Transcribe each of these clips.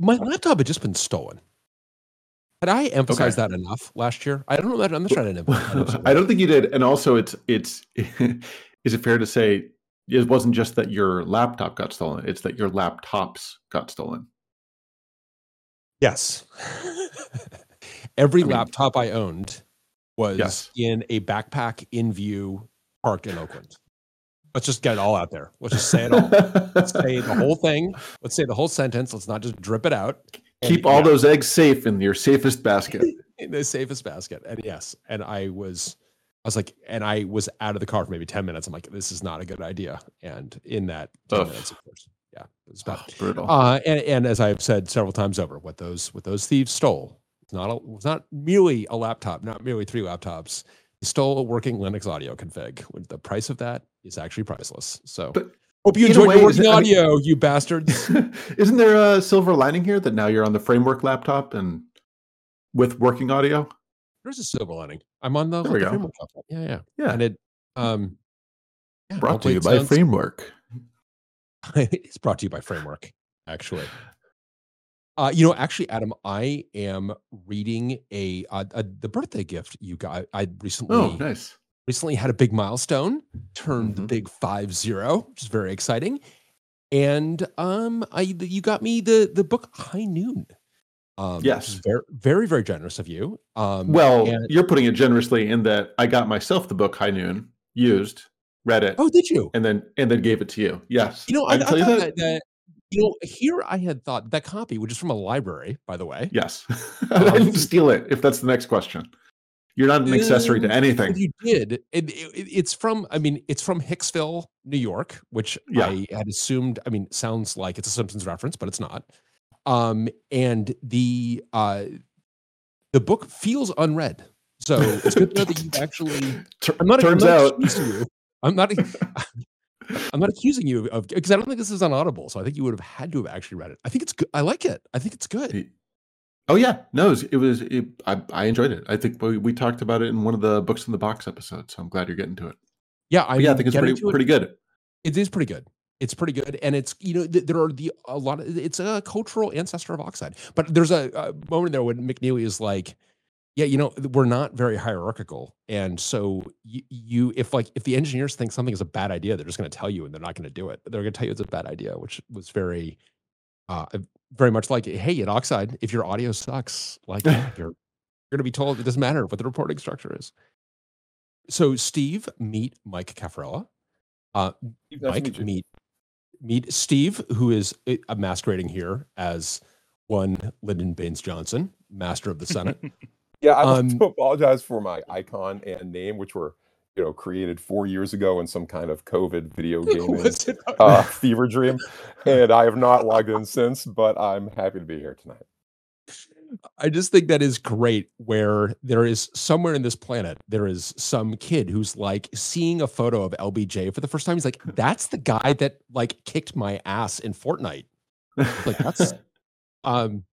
My laptop had just been stolen. Had I emphasized that enough last year? I don't know. I'm not trying to. emphasize I don't think you did. And also, it's it's. is it fair to say it wasn't just that your laptop got stolen; it's that your laptops got stolen. Yes. Every I mean- laptop I owned was Yes. in a backpack in view parked in Oakland. Let's just get it all out there. Let's just say it all. Let's say the whole thing. Let's say the whole sentence. Let's not just drip it out. And Keep all yeah, those eggs safe in your safest basket. in the safest basket. And yes, and I was, I was like, and I was out of the car for maybe ten minutes. I'm like, this is not a good idea. And in that ten Ugh. minutes, of course, yeah, it was bad. Oh, brutal. Uh, and, and as I've said several times over, what those what those thieves stole was not a, was not merely a laptop, not merely three laptops. Stole a working Linux audio config. The price of that is actually priceless. So But hope you enjoyed way, your working it- I mean- audio, you bastards. Isn't there a silver lining here that now you're on the framework laptop and with working audio? There's a silver lining. I'm on the, There we the go. framework laptop. Yeah, yeah, Yeah. And it um yeah, Brought to you by sounds- Framework. it's brought to you by Framework, actually. Uh, you know, actually, Adam, I am reading a, uh a the birthday gift you got. I recently Oh, nice. recently had a big milestone, turned the Mhm. big five zero, which is very exciting. And um, I you got me the the book High Noon. Um, Yes. very very very generous of you. Um, Well, and- you're putting it generously in that I got myself the book High Noon, used, read it, oh, did you? and then and then gave it to you. Yes. You know, I, I can thought tell you that, that you know here I had thought that copy, which is from a library, by the way. Yes. I didn't steal it, if that's the next question. You're not an accessory to Um, anything. You did, it, it, it's from. I mean, it's from Hicksville, New York, which Yeah. I had assumed. I mean, sounds like it's a Simpsons reference, but it's not. Um, and the uh, the book feels unread, so it's good to know that you've actually. Tur- I'm not. Turns I'm not out. I'm not. I'm not accusing you of because I don't think this is on Audible, so I think you would have had to have actually read it. I think it's good. I like it. I think it's good. oh yeah, no, it was. It was it, I, I enjoyed it. I think we, we talked about it in one of the books in the box episodes. So I'm glad you're getting to it. Yeah, I yeah, I think it's pretty it- pretty good. It is pretty good. It's pretty good, and it's you know th- there are the a lot of it's a cultural ancestor of Oxide. But there's a, a moment there when McNealy is like, yeah, you know we're not very hierarchical, and so you, you if like if the engineers think something is a bad idea, they're just going to tell you, and they're not going to do it. They're going to tell you it's a bad idea, which was very, uh, very much like, hey, at Oxide, if your audio sucks, like you're you're going to be told it doesn't matter what the reporting structure is. So Steve, meet Mike Cafarella. Uh, to Mike, meet meet meet Steve, who is uh, masquerading here as one Lyndon Baines Johnson, Master of the Senate. Yeah, I Um, to apologize for my icon and name, which were you know created four years ago in some kind of COVID video game uh, fever dream, and I have not logged in since. But I'm happy to be here tonight. I just think that is great. Where there is somewhere in this planet, there is some kid who's like seeing a photo of LBJ for the first time. He's like, "That's the guy that like kicked my ass in Fortnite." Like that's um.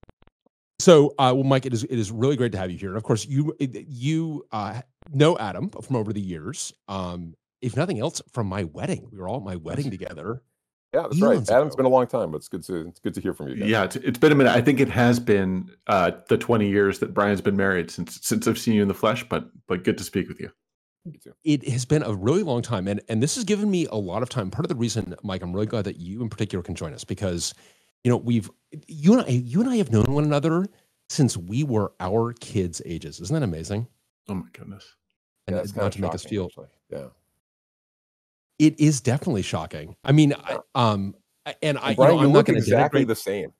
So, uh, well, Mike, it is it is really great to have you here. And of course, you you uh, know Adam from over the years. Um, if nothing else, from my wedding, we were all at my wedding together. Yeah, that's Eons right. Adam's ago. been a long time, but it's good to it's good to hear from you. Guys. Yeah, it's, it's been a minute. I think it has been uh, the 20 years that Bryan's been married since since I've seen you in the flesh. But but good to speak with you. You it has been a really long time and and this has given me a lot of time part of the reason mike i'm really glad that you in particular can join us because you know we've you and i you and i have known one another since we were our kids ages isn't that amazing Oh my goodness. and Yeah, it's not to of make us feel Actually. Yeah. it is definitely shocking i mean I, um and i And you know, i'm not look going to exactly denigrate the same.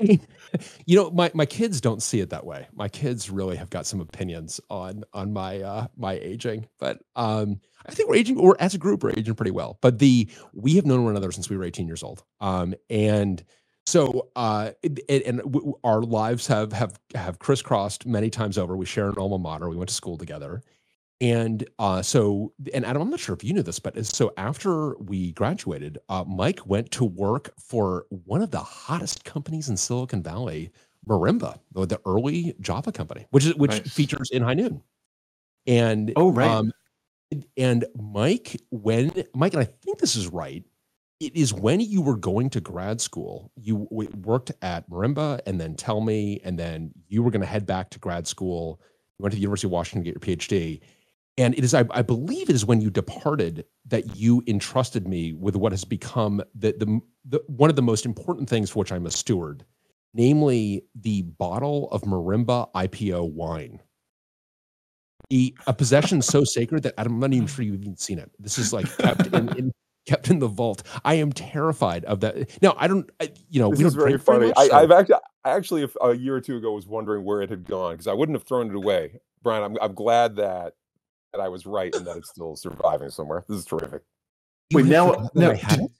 you know my my kids don't see it that way. My kids really have got some opinions on on my uh my aging but um i think we're aging or as a group we're aging pretty well. But the we have known one another since we were 18 years old. Um and so uh it, it- and w- our lives have have have crisscrossed many times over. We share an alma mater we went to school together and uh, so, and Adam, I'm not sure if you knew this, but so after we graduated, uh, Mike went to work for one of the hottest companies in Silicon Valley, Marimba, the, the early Java company, which is which Nice. features in High Noon. And Oh, right. um, and Mike, when Mike, and I think this is right, it is when you were going to grad school, you worked at Marimba and then Tellme, and then you were going to head back to grad school. You went to the University of Washington to get your PhD. And it is, I, I, believe it is when you departed that you entrusted me with what has become the, the, the one of the most important things for which I'm a steward, namely the bottle of Marimba IPO wine. A, a possession so sacred that I'm not even sure you've even seen it. This is like kept in, in kept in the vault. I am terrified of that. Now I don't, I, you know, this we is don't very funny. much, I, so- I've actually, I actually, a year or two ago, was wondering where it had gone because I wouldn't have thrown it away. Bryan, I'm, I'm glad that that I was right and that it's still surviving somewhere. This is terrific. You Wait, had now, forgotten now I did, it?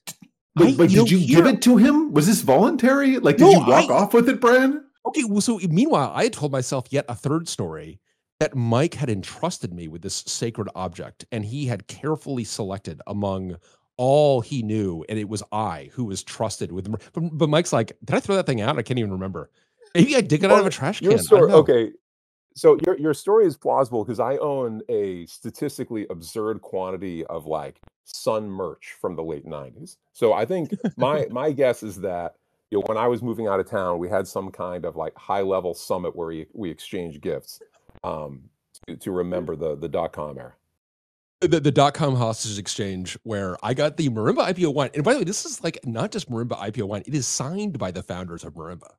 wait, I- wait, you did you give it to him? Was this voluntary? Like, did No, you walk I- off with it, Bryan? Okay, well, so meanwhile, I had told myself yet a third story that Mike had entrusted me with this sacred object, and he had carefully selected among all he knew, and it was I who was trusted with. But, but Mike's like, did I throw that thing out? I can't even remember. Maybe I dig it out of a trash can. Your I don't story, okay. So your your story is plausible because I own a statistically absurd quantity of like Sun merch from the late '90s. So I think my my guess is that you know when I was moving out of town, we had some kind of like high level summit where we we exchanged gifts um, to, to remember the the dot com era. the, the dot com hostage exchange where I got the Marimba IPO one. And by the way, this is like not just Marimba IPO one, it is signed by the founders of Marimba.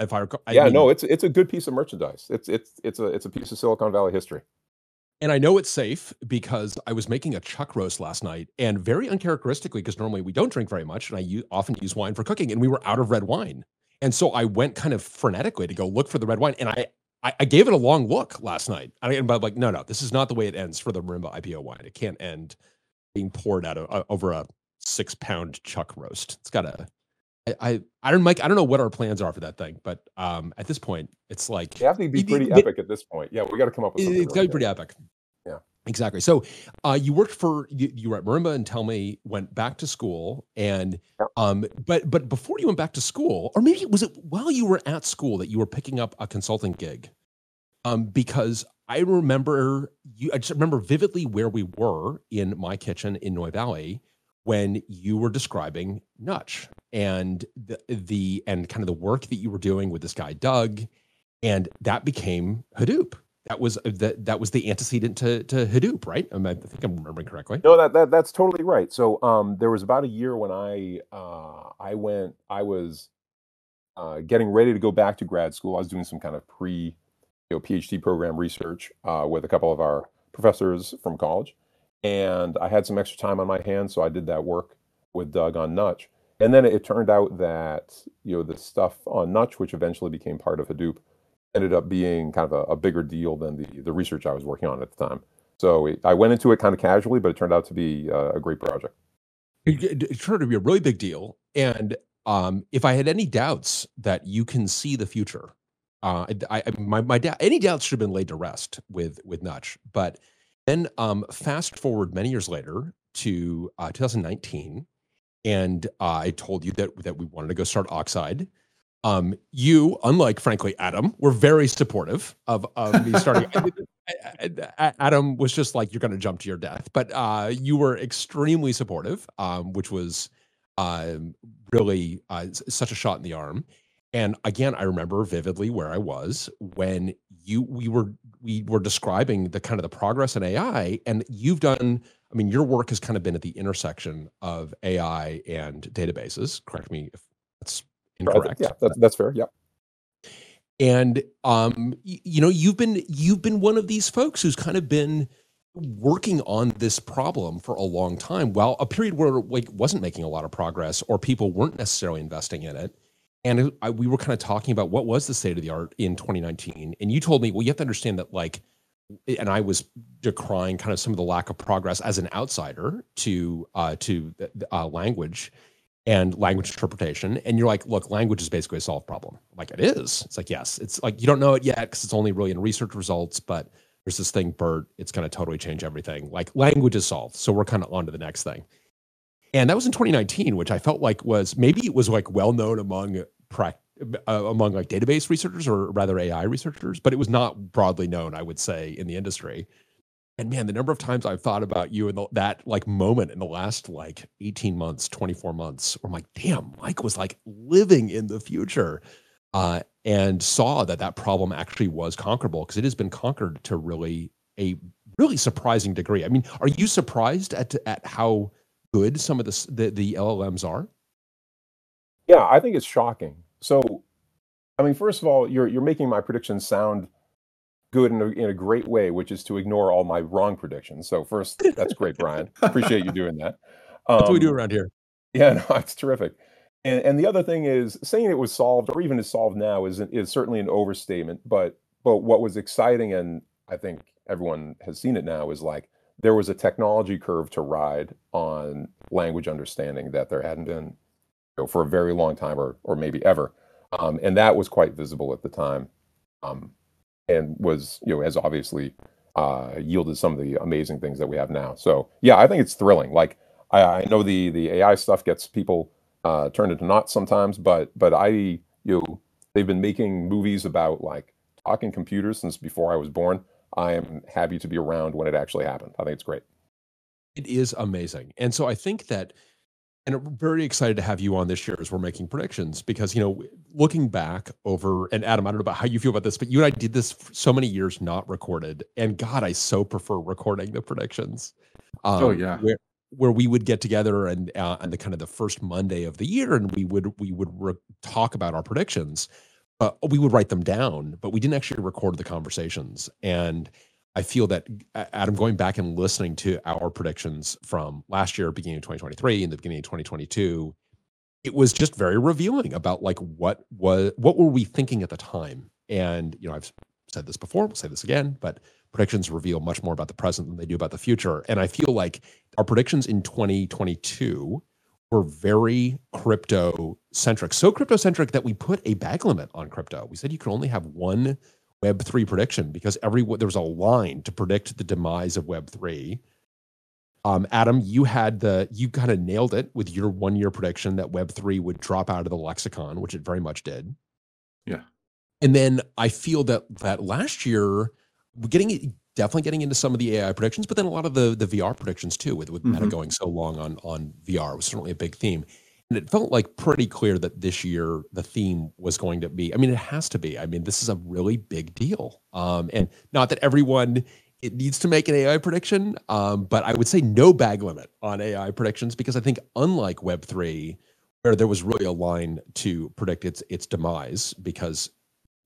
If I recall, I yeah, mean, no, it's it's a good piece of merchandise. It's it's it's a it's a piece of Silicon Valley history. and I know it's safe because I was making a chuck roast last night and very uncharacteristically, because normally we don't drink very much and I u- often use wine for cooking and we were out of red wine. And so I went kind of frenetically to go look for the red wine and I, I, I gave it a long look last night. And I'm like, no, no, this is not the way it ends for the Marimba IPO wine. It can't end being poured out of uh, over a six pound chuck roast. It's got a, I, I, I don't, Mike, I don't know what our plans are for that thing, but um, at this point, it's like They have to be pretty you- epic at this point. Yeah, we got to come up with it- something. it's got to be pretty epic. Yeah. Exactly. So uh, you worked for you, you were at Marimba and Tellme went back to school and um but but before you went back to school or maybe was it while you were at school that you were picking up a consulting gig um because I remember you I just remember vividly where we were in my kitchen in Noe Valley when you were describing Nutch and the, the and kind of the work that you were doing with this guy Doug and that became Hadoop that was uh, that was the antecedent to to Hadoop, right? I, I think I'm remembering correctly. No, that, that that's totally right. So um, there was about a year when I uh, I went I was uh, getting ready to go back to grad school. I was doing some kind of pre you know PhD program research uh, with a couple of our professors from college, and I had some extra time on my hands, so I did that work with Doug on Nutch. And then it turned out that you know the stuff on Nutch, which eventually became part of Hadoop, ended up being kind of a, a bigger deal than the the research I was working on at the time. So it, I went into it kind of casually, but it turned out to be uh, a great project. It, it- turned out to be a really big deal. And um, if I had any doubts that you can see the future, uh, I, I my my doubt any doubts should have been laid to rest with with Nutch. But then um, fast forward many years later to uh, 2019, and uh, I told you that that we wanted to go start Oxide. Um, you, unlike frankly Adam, were very supportive of of me starting. Adam was just like, "You're going to jump to your death," but uh, you were extremely supportive, um, which was um, really uh, such a shot in the arm. And again, I remember vividly where I was when you we were we were describing the kind of the progress in AI, and you've done. I mean, your work has kind of been at the intersection of AI and databases. Correct me if that's incorrect. Yeah, that's that's fair. Yeah. and um y- you know you've been you've been one of these folks who's kind of been working on this problem for a long time while a period where like wasn't making a lot of progress or people weren't necessarily investing in it and I, we were kind of talking about what was the state of the art in 2019 and you told me well you have to understand that like and i was decrying kind of some of the lack of progress as an outsider to uh to uh, language and language interpretation. And you're like, look, language is basically a solved problem. I'm like, it is. It's like, yes. It's like, you don't know it yet because it's only really in research results, but there's this thing, BERT. It's going to totally change everything. Like, language is solved. So we're kind of on to the next thing. And that was in 2019, which I felt like was maybe it was like well known among uh, among like database researchers or rather AI researchers, but it was not broadly known, I would say, in the industry. and man, the number of times I've thought about you in the, that like moment in the last like 18 months, 24 months, where I'm like, damn, Mike was like living in the future uh, and saw that that problem actually was conquerable because it has been conquered to really a really surprising degree. I mean, are you surprised at at how good some of the the, the LLMs are? Yeah, I think it's shocking. So, I mean, first of all, you're you're making my predictions sound good in a, in a great way, which is to ignore all my wrong predictions. So first, that's great, Bryan. Appreciate you doing that. Um, that's what we do um, around here. Yeah, no, it's terrific. And, and the other thing is saying it was solved or even is solved now is is certainly an overstatement. But but what was exciting and I think everyone has seen it now is like there was a technology curve to ride on language understanding that there hadn't been for a very long time or or maybe ever, um, and that was quite visible at the time. Um, and was you know has obviously uh, yielded some of the amazing things that we have now. So yeah, I think it's thrilling. Like I, I know the the AI stuff gets people uh, turned into knots sometimes, but but I you know, they've been making movies about like talking computers since before I was born. I am happy to be around when it actually happened. I think it's great. It is amazing, and so I think that and I'm very excited to have you on this year as we're making predictions because you know looking back over and Adam I don't know about how you feel about this but you and I did this for so many years not recorded and God I so prefer recording the predictions. Oh, um, oh yeah. Where, where we would get together and uh, on the kind of the first Monday of the year and we would we would re- talk about our predictions but we would write them down but we didn't actually record the conversations and I feel that uh, Adam, going back and listening to our predictions from last year, beginning of 2023, and the beginning of 2022, it was just very revealing about like what was what were we thinking at the time. And you know, I've said this before, we'll say this again, but predictions reveal much more about the present than they do about the future. And I feel like our predictions in 2022 were very crypto centric, so crypto centric that we put a bag limit on crypto. We said you could only have one Web3 prediction because every there was a line to predict the demise of Web3. Um, Adam, you had the you kind of nailed it with your one year prediction that Web3 would drop out of the lexicon, which it very much did. Yeah. And then I feel that that last year, getting definitely getting into some of the AI predictions, but then a lot of the the VR predictions too, with with mm-hmm. Meta going so long on on VR was certainly a big theme. And it felt like pretty clear that this year the theme was going to be. I mean, it has to be. I mean, this is a really big deal. Um, and not that everyone it needs to make an AI prediction, um, but I would say no bag limit on AI predictions because I think unlike Web three, where there was really a line to predict its its demise, because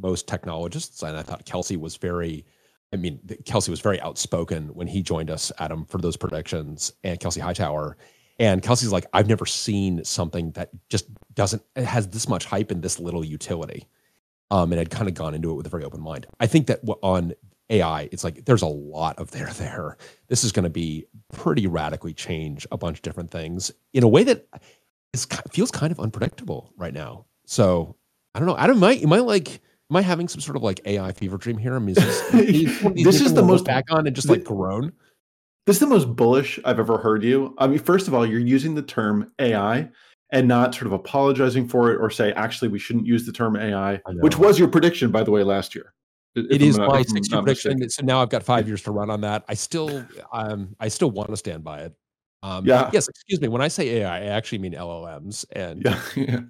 most technologists and I thought Kelsey was very. I mean, Kelsey was very outspoken when he joined us, Adam, for those predictions, and Kelsey Hightower and Kelsey's like, I've never seen something that just doesn't it has this much hype and this little utility. Um, and I'd kind of gone into it with a very open mind. I think that on AI, it's like there's a lot of there there. This is going to be pretty radically change a bunch of different things in a way that is feels kind of unpredictable right now. So I don't know. Adam might you might like am I having some sort of like AI fever dream here? I mean, is this, this is the most back on and just like groan. This is the most bullish I've ever heard you. I mean, first of all, you're using the term AI and not sort of apologizing for it or say, actually, we shouldn't use the term AI, which was your prediction, by the way, last year. It is my six prediction. Mistaken. So now I've got five years to run on that. I still, um, I still want to stand by it. Um, yeah. Yes. Excuse me. When I say AI, I actually mean LLMs. And yeah, yeah.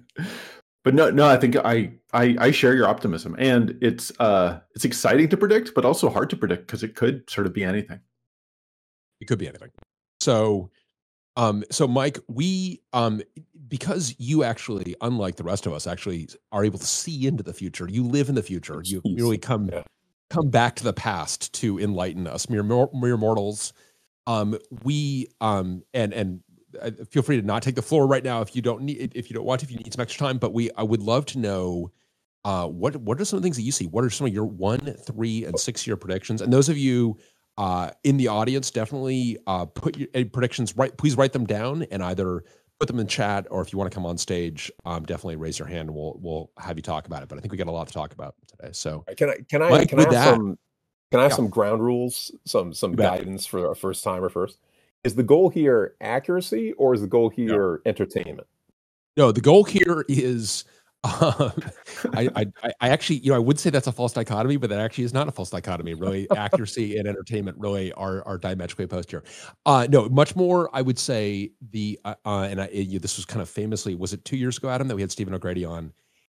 But no, no. I think I, I, I share your optimism, and it's, uh, it's exciting to predict, but also hard to predict because it could sort of be anything. It could be anything. So, um, so Mike, we um, because you actually, unlike the rest of us, actually are able to see into the future. You live in the future. You really come yeah. come back to the past to enlighten us, mere mere mortals. Um, we um, and and uh, feel free to not take the floor right now if you don't need if you don't want to, if you need some extra time. But we I would love to know uh, what what are some of the things that you see? What are some of your one, three, and six year predictions? And those of you uh, in the audience, definitely uh, put your predictions right. Please write them down and either put them in chat or if you want to come on stage, um, definitely raise your hand and we'll we'll have you talk about it. But I think we got a lot to talk about today. So can I can I Mike, can I have that, some can I have yeah. some ground rules, some some guidance for a first timer first? Is the goal here accuracy or is the goal here no. entertainment? No, the goal here is Um, I, I, I actually, you know, I would say that's a false dichotomy, but that actually is not a false dichotomy. Really, accuracy and entertainment really are are diametrically opposed here. Uh, no, much more. I would say the uh, uh and I, it, this was kind of famously was it two years ago, Adam, that we had Stephen O'Grady on,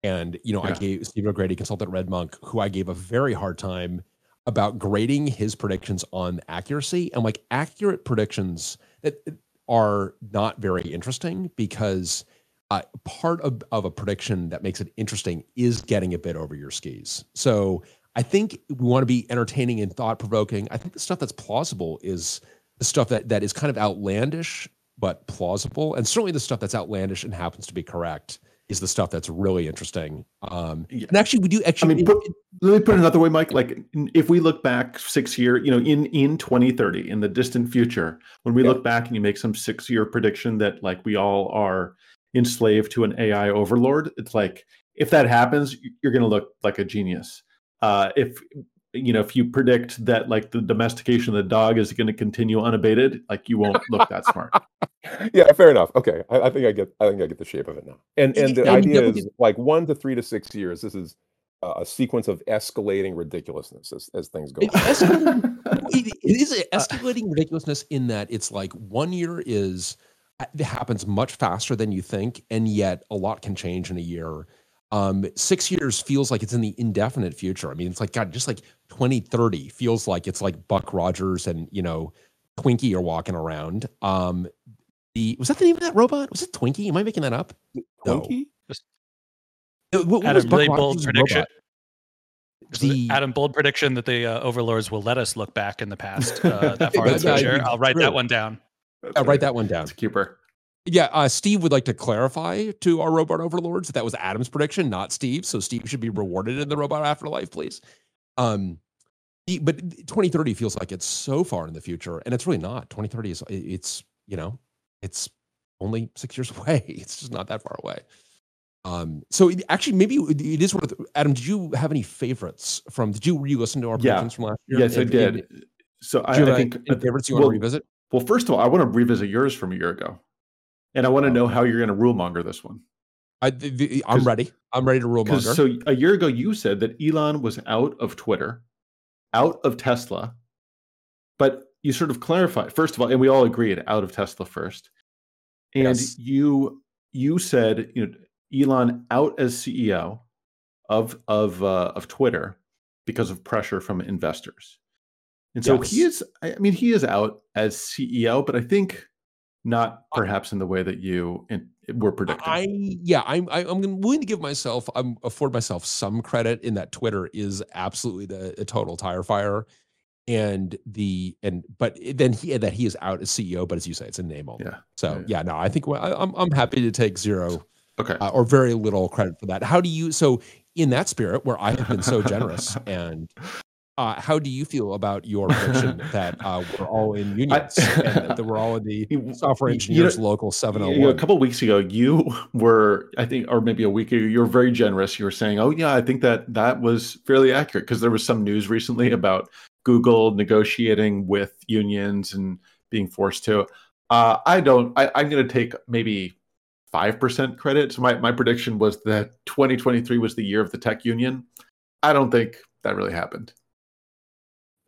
and you know, yeah. I gave Stephen O'Grady, consultant RedMonk, who I gave a very hard time about grading his predictions on accuracy and like accurate predictions that are not very interesting because uh, part of, of a prediction that makes it interesting is getting a bit over your skis. So I think we want to be entertaining and thought provoking. I think the stuff that's plausible is the stuff that that is kind of outlandish but plausible, and certainly the stuff that's outlandish and happens to be correct is the stuff that's really interesting. Um, yeah. And actually, we do actually. I mean, put, let me put it another way, Mike. Like, if we look back six year, you know, in in 2030, in the distant future, when we yeah. look back and you make some six year prediction that like we all are enslaved to an AI overlord. It's like if that happens, you're going to look like a genius. Uh, if you know, if you predict that like the domestication of the dog is going to continue unabated, like you won't look that smart. yeah, fair enough. Okay, I, I, think I get. I think I get the shape of it now. And and the idea is like one to three to six years. This is a sequence of escalating ridiculousness as, as things go. It, it, it is escalating ridiculousness in that it's like one year is it happens much faster than you think, and yet a lot can change in a year. Um, six years feels like it's in the indefinite future. I mean, it's like God, just like 2030 feels like it's like Buck Rogers and you know Twinkie are walking around. Um, the was that the name of that robot? Was it Twinkie? Am I making that up? Twinkie. No. What, what Adam, really bold prediction. The, Adam bold prediction that the uh, overlords will let us look back in the past uh, that far in the future. I'll write that one down. Uh, write that one down. keeper. Yeah, uh, Steve would like to clarify to our robot overlords that that was Adam's prediction, not Steve. So Steve should be rewarded in the robot afterlife, please. Um, but 2030 feels like it's so far in the future, and it's really not. 2030 is it's you know it's only six years away. It's just not that far away. Um, so actually, maybe it is worth. Adam, did you have any favorites from? Did you re-listen to our predictions yeah. from last year? Yes, and, I did. And, so I, I think favorites you want to revisit. Well, first of all, I want to revisit yours from a year ago, and I want to know how you're going to rule monger this one. I, am ready. I'm ready to rule monger. So a year ago, you said that Elon was out of Twitter, out of Tesla, but you sort of clarified. First of all, and we all agreed out of Tesla first, and yes. you you said you know Elon out as CEO of of uh, of Twitter because of pressure from investors. And so yes. he is, I mean, he is out as CEO, but I think not perhaps in the way that you were predicting. I yeah, I'm I, am i am willing to give myself I'm afford myself some credit in that Twitter is absolutely the total tire fire, and the and but then he that he is out as CEO, but as you say, it's a name only. Yeah. So yeah, yeah no, I think well, I, am I'm happy to take zero. Okay. Uh, or very little credit for that. How do you so in that spirit where I have been so generous and uh, how do you feel about your prediction that uh, we're all in unions I, and that we're all in the software engineers you know, local 701? You know, a couple of weeks ago, you were, I think, or maybe a week ago, you were very generous. You were saying, "Oh yeah, I think that that was fairly accurate," because there was some news recently about Google negotiating with unions and being forced to. Uh, I don't. I, I'm going to take maybe five percent credit. So my my prediction was that 2023 was the year of the tech union. I don't think that really happened.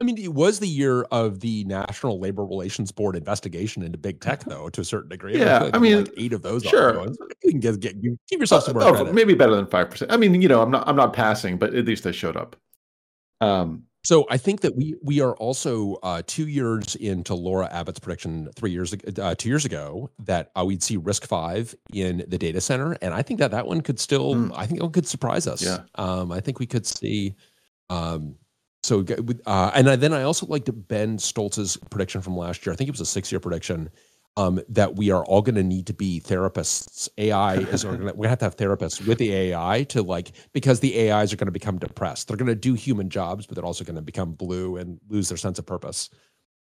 I mean, it was the year of the National Labor Relations Board investigation into big tech, though, to a certain degree. Yeah, I, I mean, like eight of those. Sure, you can get, get give yourself some more uh, oh, maybe better than five percent. I mean, you know, I'm not I'm not passing, but at least they showed up. Um, so I think that we we are also uh, two years into Laura Abbott's prediction three years uh, two years ago that uh, we'd see RISC-V in the data center, and I think that that one could still mm. I think it could surprise us. Yeah, um, I think we could see. Um, so, uh, and then I also liked Ben Stoltz's prediction from last year. I think it was a six-year prediction um, that we are all going to need to be therapists. AI is we're going to have to have therapists with the AI to like because the AIs are going to become depressed. They're going to do human jobs, but they're also going to become blue and lose their sense of purpose.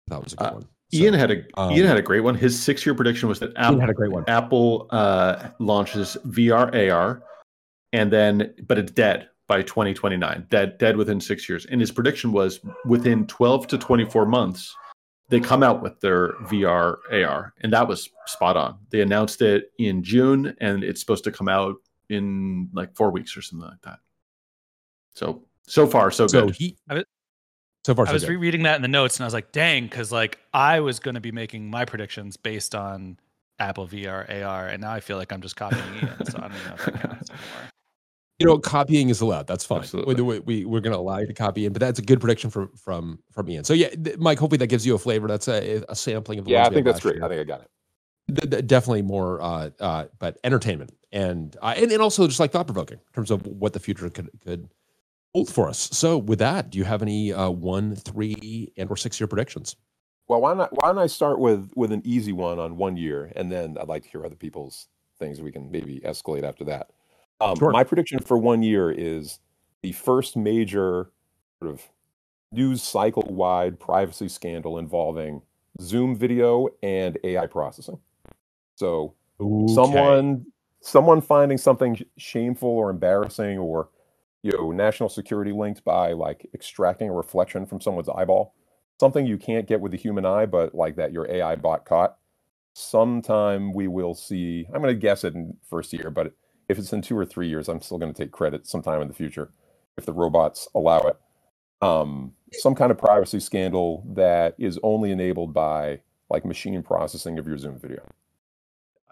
That was a good uh, one. So, Ian had a um, Ian had a great one. His six-year prediction was that Apple had a great one. Apple uh, launches VR AR, and then but it's dead by 2029, dead dead within six years. And his prediction was within 12 to 24 months, they come out with their VR AR, and that was spot on. They announced it in June, and it's supposed to come out in like four weeks or something like that. So so far so, so good. He, so far, so I was good. rereading that in the notes, and I was like, "Dang!" Because like I was going to be making my predictions based on Apple VR, AR, and now I feel like I'm just copying Ian. so I don't even know if that counts anymore. You know, copying is allowed. That's fine. Absolutely. We, we, we're going to allow you to copy in, but that's a good prediction from from from Ian. So yeah, Mike. Hopefully that gives you a flavor. That's a, a sampling of. The yeah, I think that's great. Year. I think I got it. The, the, definitely more, uh, uh, but entertainment and, uh, and and also just like thought provoking in terms of what the future could could hold for us. So with that, do you have any uh, one, three, and or six year predictions? Well, why not? Why don't I start with with an easy one on one year, and then I'd like to hear other people's things. We can maybe escalate after that. Um, sure. My prediction for one year is the first major sort of news cycle wide privacy scandal involving Zoom video and AI processing. So okay. someone someone finding something shameful or embarrassing or you know national security linked by like extracting a reflection from someone's eyeball something you can't get with the human eye, but like that your AI bot caught. Sometime we will see. I'm going to guess it in first year, but if it's in two or three years, I'm still going to take credit sometime in the future if the robots allow it. Um, some kind of privacy scandal that is only enabled by like machine processing of your Zoom video.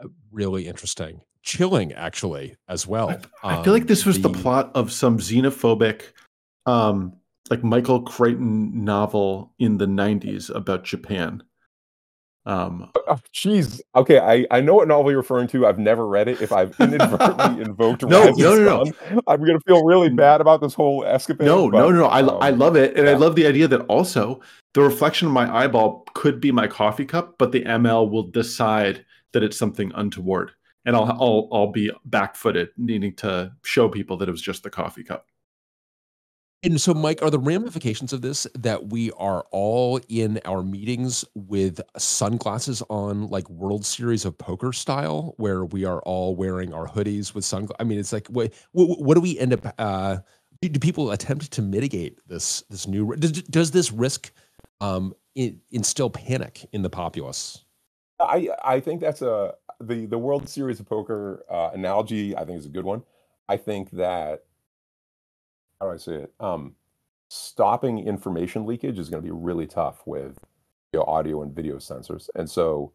Uh, really interesting, chilling actually as well. I, I feel like this was the, the plot of some xenophobic um, like Michael Crichton novel in the 90s about Japan. Um, jeez. Oh, okay, I, I know what novel you're referring to. I've never read it. If I've inadvertently invoked no, no, no, no, I'm gonna feel really bad about this whole escapade. No, but, no, no, no. I, um, I love it, and yeah. I love the idea that also the reflection of my eyeball could be my coffee cup, but the ML will decide that it's something untoward, and I'll I'll I'll be back-footed, needing to show people that it was just the coffee cup. And so, Mike, are the ramifications of this that we are all in our meetings with sunglasses on, like World Series of Poker style, where we are all wearing our hoodies with sunglasses? I mean, it's like, what, what, do we end up? Uh, do people attempt to mitigate this this new? Does, does this risk um, instill panic in the populace? I I think that's a the the World Series of Poker uh, analogy. I think is a good one. I think that how do I say it? Um, stopping information leakage is going to be really tough with know, audio and video sensors. And so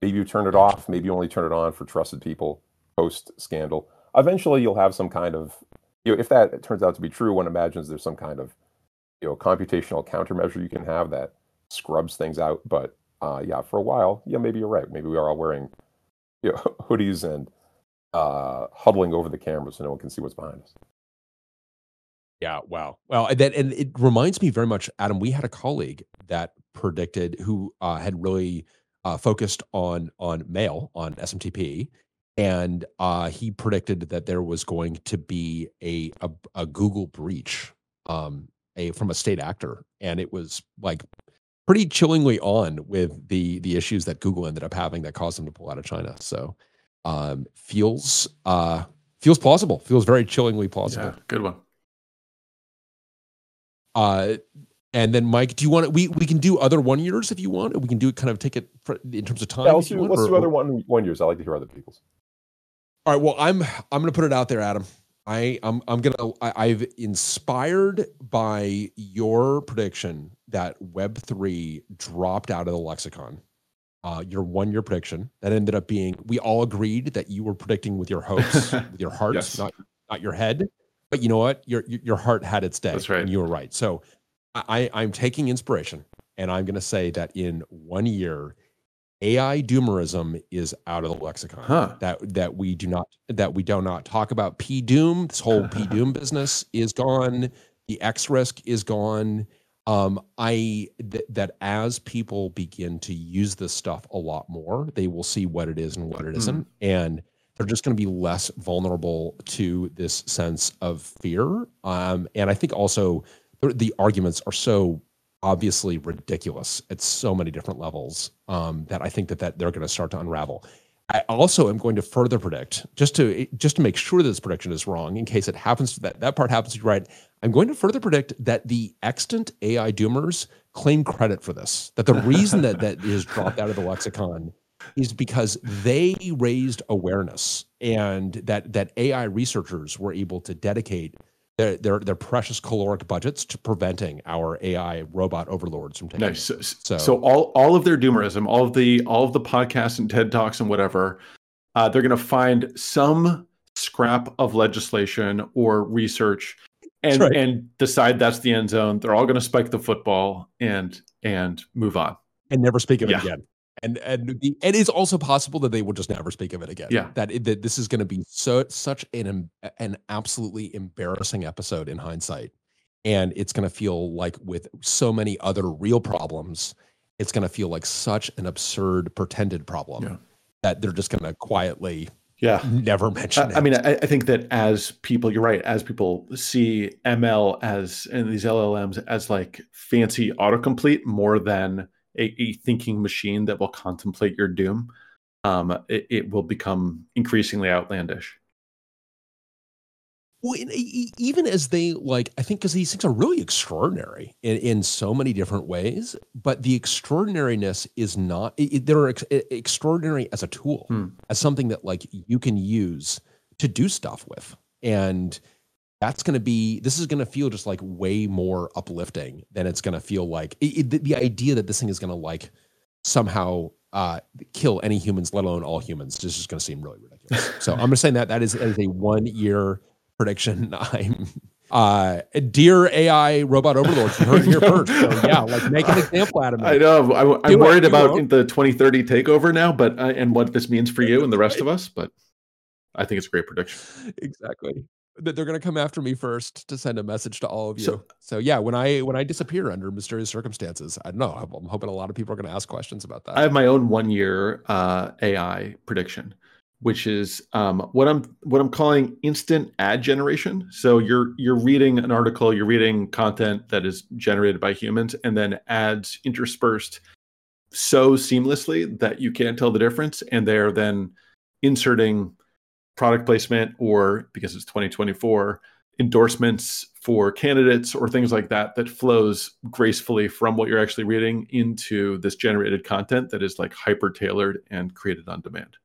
maybe you turn it off, maybe you only turn it on for trusted people post scandal. Eventually, you'll have some kind of, you know, if that turns out to be true, one imagines there's some kind of, you know, computational countermeasure you can have that scrubs things out. But uh, yeah, for a while, yeah, maybe you're right. Maybe we are all wearing, you know, hoodies and uh, huddling over the camera so no one can see what's behind us. Yeah, wow. Well, that and it reminds me very much, Adam. We had a colleague that predicted who uh, had really uh, focused on on mail on SMTP, and uh, he predicted that there was going to be a a, a Google breach, um, a from a state actor, and it was like pretty chillingly on with the the issues that Google ended up having that caused them to pull out of China. So um, feels uh, feels plausible. Feels very chillingly plausible. Yeah, good one. Uh, and then Mike, do you want to, we we can do other one years if you want. We can do it kind of take it in terms of time. Yeah, let's, do, want, let's or, do other one one years. I like to hear other people's. All right. Well, I'm I'm gonna put it out there, Adam. I I'm I'm gonna I, I've inspired by your prediction that Web three dropped out of the lexicon. Uh, your one year prediction that ended up being we all agreed that you were predicting with your hopes, with your heart, yes. not not your head. But you know what? Your your heart had its day. That's right. And you were right. So I, I'm taking inspiration and I'm going to say that in one year, AI doomerism is out of the lexicon. Huh. That that we do not that we do not talk about P doom. This whole P doom business is gone. The X risk is gone. Um, I th- that as people begin to use this stuff a lot more, they will see what it is and what it not mm. and they're just going to be less vulnerable to this sense of fear. Um, and I think also the, arguments are so obviously ridiculous at so many different levels um, that I think that, that they're going to start to unravel. I also am going to further predict, just to just to make sure that this prediction is wrong, in case it happens that that part happens to be right. I'm going to further predict that the extant AI doomers claim credit for this. That the reason that that is dropped out of the lexicon is because they raised awareness and that that AI researchers were able to dedicate their, their, their precious caloric budgets to preventing our AI robot overlords from taking. Nice. So, so, so, all all of their doomerism, all of the all of the podcasts and TED talks and whatever, uh, they're going to find some scrap of legislation or research and right. and decide that's the end zone. They're all going to spike the football and and move on and never speak of yeah. it again and and the, it is also possible that they will just never speak of it again. Yeah, that that this is going to be so such an an absolutely embarrassing episode in hindsight, and it's going to feel like with so many other real problems, it's going to feel like such an absurd pretended problem yeah. that they're just going to quietly. Yeah, never mention. I, I mean, I, I, think that as people, you're right. As people see ML as and these LLMs as like fancy autocomplete more than a, a thinking machine that will contemplate your doom, um, it, it will become increasingly outlandish. Well, even as they like, I think because these things are really extraordinary in, in so many different ways, but the extraordinariness is not, it, they're ex- extraordinary as a tool, hmm. as something that like you can use to do stuff with. And that's going to be this is going to feel just like way more uplifting than it's going to feel like it, it, the idea that this thing is going to like somehow uh, kill any humans let alone all humans this is going to seem really ridiculous. So i'm just saying that that is, that is a one year prediction. I'm uh dear ai robot overlords you heard it here first. So yeah like make an example out of me i know I, am worried about the 2030 takeover now but uh, and what this means for you and the rest of us but i think it's a great prediction. Exactly that they're going to come after me first to send a message to all of you. So, so yeah, when I when I disappear under mysterious circumstances, I don't know. I'm, hoping a lot of people are going to ask questions about that. I have my own one year uh, AI prediction, which is um, what I'm what I'm calling instant ad generation. So you're you're reading an article, you're reading content that is generated by humans, and then ads interspersed so seamlessly that you can't tell the difference, and they're then inserting product placement or because it's 2024 endorsements for candidates or things like that that flows gracefully from what you're actually reading into this generated content that is like hyper tailored and created on demand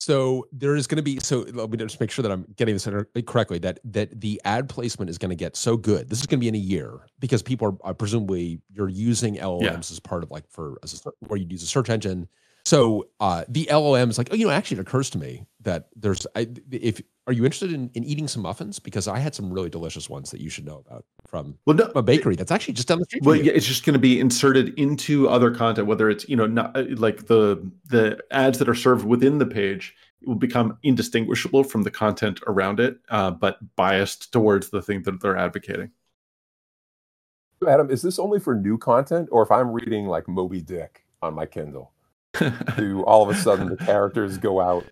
so there is going to be so let me just make sure that i'm getting this correctly that that the ad placement is going to get so good this is going to be in a year because people are, are presumably you're using llms yeah. as part of like for as a, where you use a search engine so uh, the LLM is like, oh, you know, actually, it occurs to me that there's, I, if are you interested in, in eating some muffins? Because I had some really delicious ones that you should know about from well, no, a bakery that's actually just down the street. Well, yeah, it's just going to be inserted into other content, whether it's you know not uh, like the the ads that are served within the page will become indistinguishable from the content around it, uh, but biased towards the thing that they're advocating. Adam, is this only for new content, or if I'm reading like Moby Dick on my Kindle? To all of a sudden the characters go out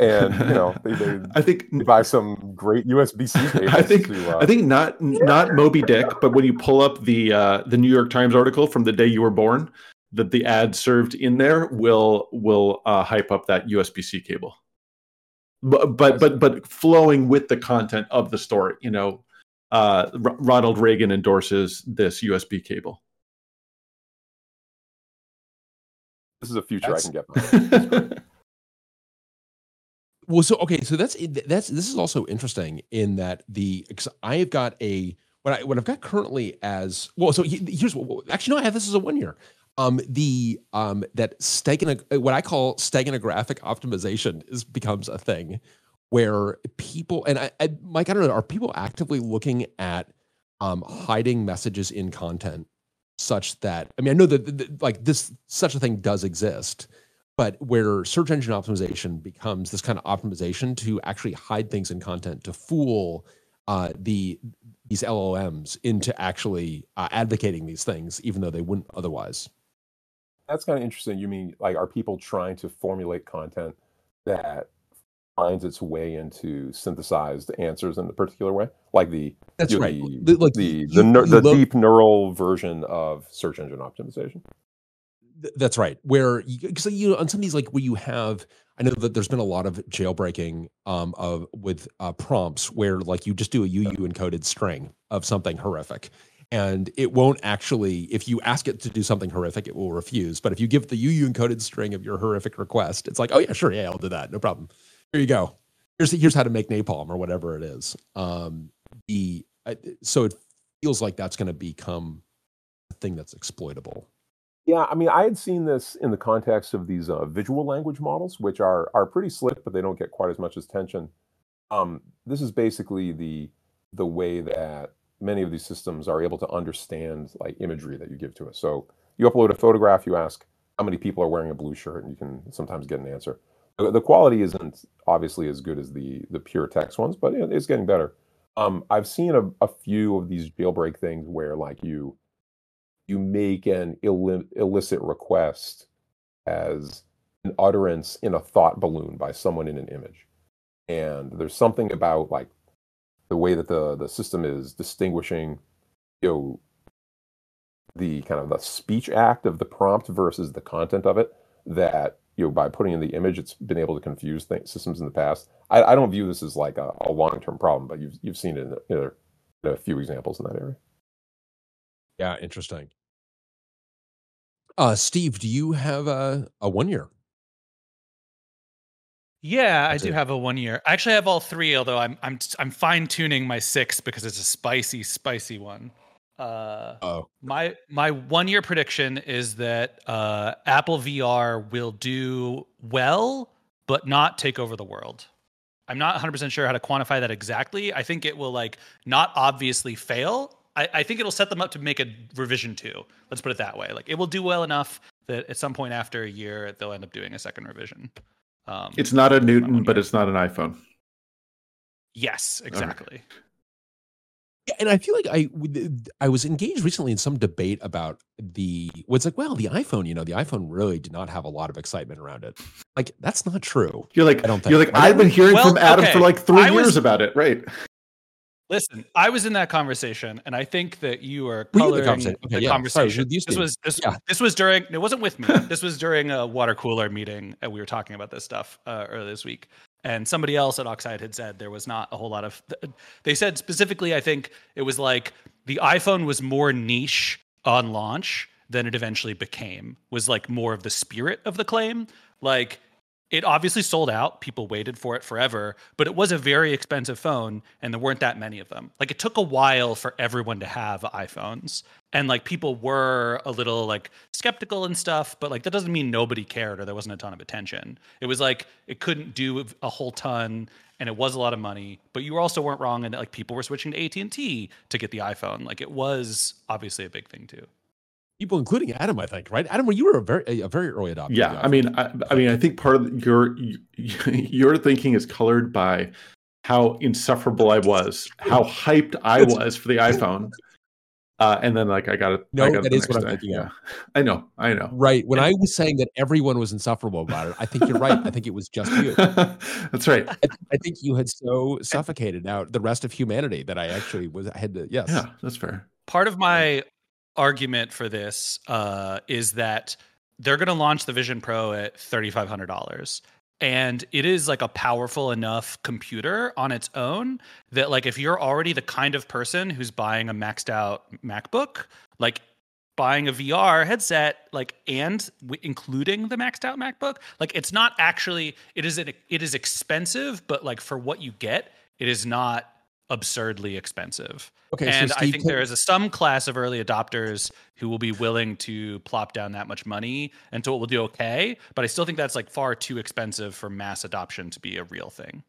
and you know they, they I think they buy some great USB-C cables. I think to, uh, I think not not Moby Dick, but when you pull up the uh, the New York Times article from the day you were born, that the ad served in there will will uh, hype up that USB-C cable. But but but but flowing with the content of the story, you know, uh, R- Ronald Reagan endorses this USB cable. This is a future that's... I can get. well, so okay, so that's that's this is also interesting in that the because I have got a what I what I've got currently as well. So here's what actually no, I have this as a one year. Um, the um that stegano, what I call steganographic optimization is becomes a thing where people and I, I Mike, I don't know, are people actively looking at um hiding messages in content such that I mean I know that, like this such a thing does exist, but where search engine optimization becomes this kind of optimization to actually hide things in content to fool uh, the these LLMs into actually uh, advocating these things, even though they wouldn't otherwise. That's kind of interesting. You mean like are people trying to formulate content that finds its way into synthesized answers in a particular way, like the that's you know, right, the, like the the, the, the deep neural version of search engine optimization. That's right. Where because you, know on some of these like where you have, I know that there's been a lot of jailbreaking um, of with uh, prompts where like you just do a UU encoded string of something horrific, and it won't actually if you ask it to do something horrific it will refuse but if you give the uu encoded string of your horrific request it's like oh yeah sure yeah i'll do that no problem here you go here's here's how to make napalm or whatever it is um the so it feels like that's going to become a thing that's exploitable yeah i mean i had seen this in the context of these uh, visual language models which are are pretty slick but they don't get quite as much attention um this is basically the the way that many of these systems are able to understand like imagery that you give to us. So you upload a photograph, you ask how many people are wearing a blue shirt, and you can sometimes get an answer. The quality isn't obviously as good as the the pure text ones, but it's getting better. Um, I've seen a, a few of these jailbreak things where like you you make an Ill- illicit request as an utterance in a thought balloon by someone in an image, and there's something about like the way that the the system is distinguishing, you know, the kind of the speech act of the prompt versus the content of it. That you know, by putting in the image, it's been able to confuse th- systems in the past. I, I, don't view this as like a, a long term problem, but you've you've seen it in, in, a, in a few examples in that area. Yeah, interesting. Uh, Steve, do you have a, a one year? Yeah, I do have a one year. I actually have all three, although I'm I'm I'm fine tuning my six because it's a spicy, spicy one. Uh, oh, my my one year prediction is that uh, Apple VR will do well, but not take over the world. I'm not 100 percent sure how to quantify that exactly. I think it will like not obviously fail. I, I think it'll set them up to make a revision two. Let's put it that way. Like it will do well enough that at some point after a year they'll end up doing a second revision. Um, it's not a Newton, but it's not an iPhone. Yes, exactly. Yeah, and I feel like I I was engaged recently in some debate about the what's like, well, the iPhone, you know, the iPhone really did not have a lot of excitement around it. Like that's not true. You're like, I don't think, you're like, I've been hearing well, from Adam okay. for like three I years was, about it, right? Listen, I was in that conversation, and I think that you are coloring the conversation. Okay, the yeah. conversation. Sorry, this was this, yeah. this was during. It wasn't with me. this was during a water cooler meeting, and we were talking about this stuff uh, earlier this week. And somebody else at Oxide had said there was not a whole lot of. They said specifically, I think it was like the iPhone was more niche on launch than it eventually became. Was like more of the spirit of the claim. Like it obviously sold out. People waited for it forever, but it was a very expensive phone and there weren't that many of them. Like it took a while for everyone to have iPhones. And like people were a little like skeptical and stuff, but like that doesn't mean nobody cared or there wasn't a ton of attention. It was like it couldn't do a whole ton and it was a lot of money, but you also weren't wrong in that like people were switching to AT&T to get the iPhone. Like it was obviously a big thing too people, including Adam, I think, right? Adam, you were a very a very early adopter. Yeah, I mean, I, I, mean, I think part of your your thinking is colored by how insufferable I was, how hyped I was for the iPhone. Uh, and then like I got it. No, I got that is what I'm thinking yeah. I know, I know. Right. When I was saying that everyone was insufferable about it, I think you're right. I think it was just you. That's right. I, I, think you had so suffocated out the rest of humanity that I actually was I had to yes. Yeah, that's fair. Part of my argument for this uh, is that they're going to launch the Vision Pro at $3,500. And it is like a powerful enough computer on its own that, like, if you're already the kind of person who's buying a maxed out MacBook, like, buying a VR headset, like, and w- including the maxed out MacBook, like, it's not actually, it is, an, it is expensive, but like, for what you get, it is not absurdly expensive. Okay, and so I think there is a some class of early adopters who will be willing to plop down that much money, and so it will do okay. But I still think that's like far too expensive for mass adoption to be a real thing.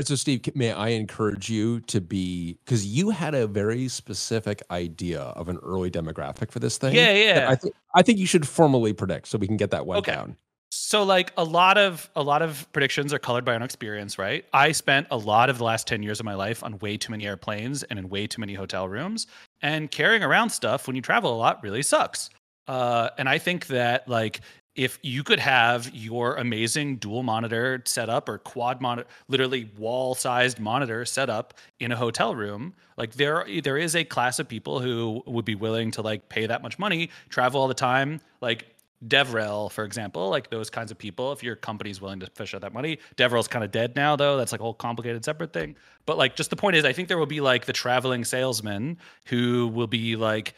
So, Steve, may I encourage you to be because you had a very specific idea of an early demographic for this thing. Yeah, yeah. I think I think you should formally predict so we can get that one okay. down. So like a lot of a lot of predictions are colored by own experience, right? I spent a lot of the last 10 years of my life on way too many airplanes and in way too many hotel rooms and carrying around stuff when you travel a lot really sucks. Uh, and I think that like if you could have your amazing dual monitor setup or quad monitor literally wall sized monitor set up in a hotel room like there there is a class of people who would be willing to like pay that much money travel all the time like DevRel, for example, like those kinds of people. If your company's willing to fish out that money, DevRel's kind of dead now, though. That's like a whole complicated separate thing. But like, just the point is, I think there will be like the traveling salesman who will be like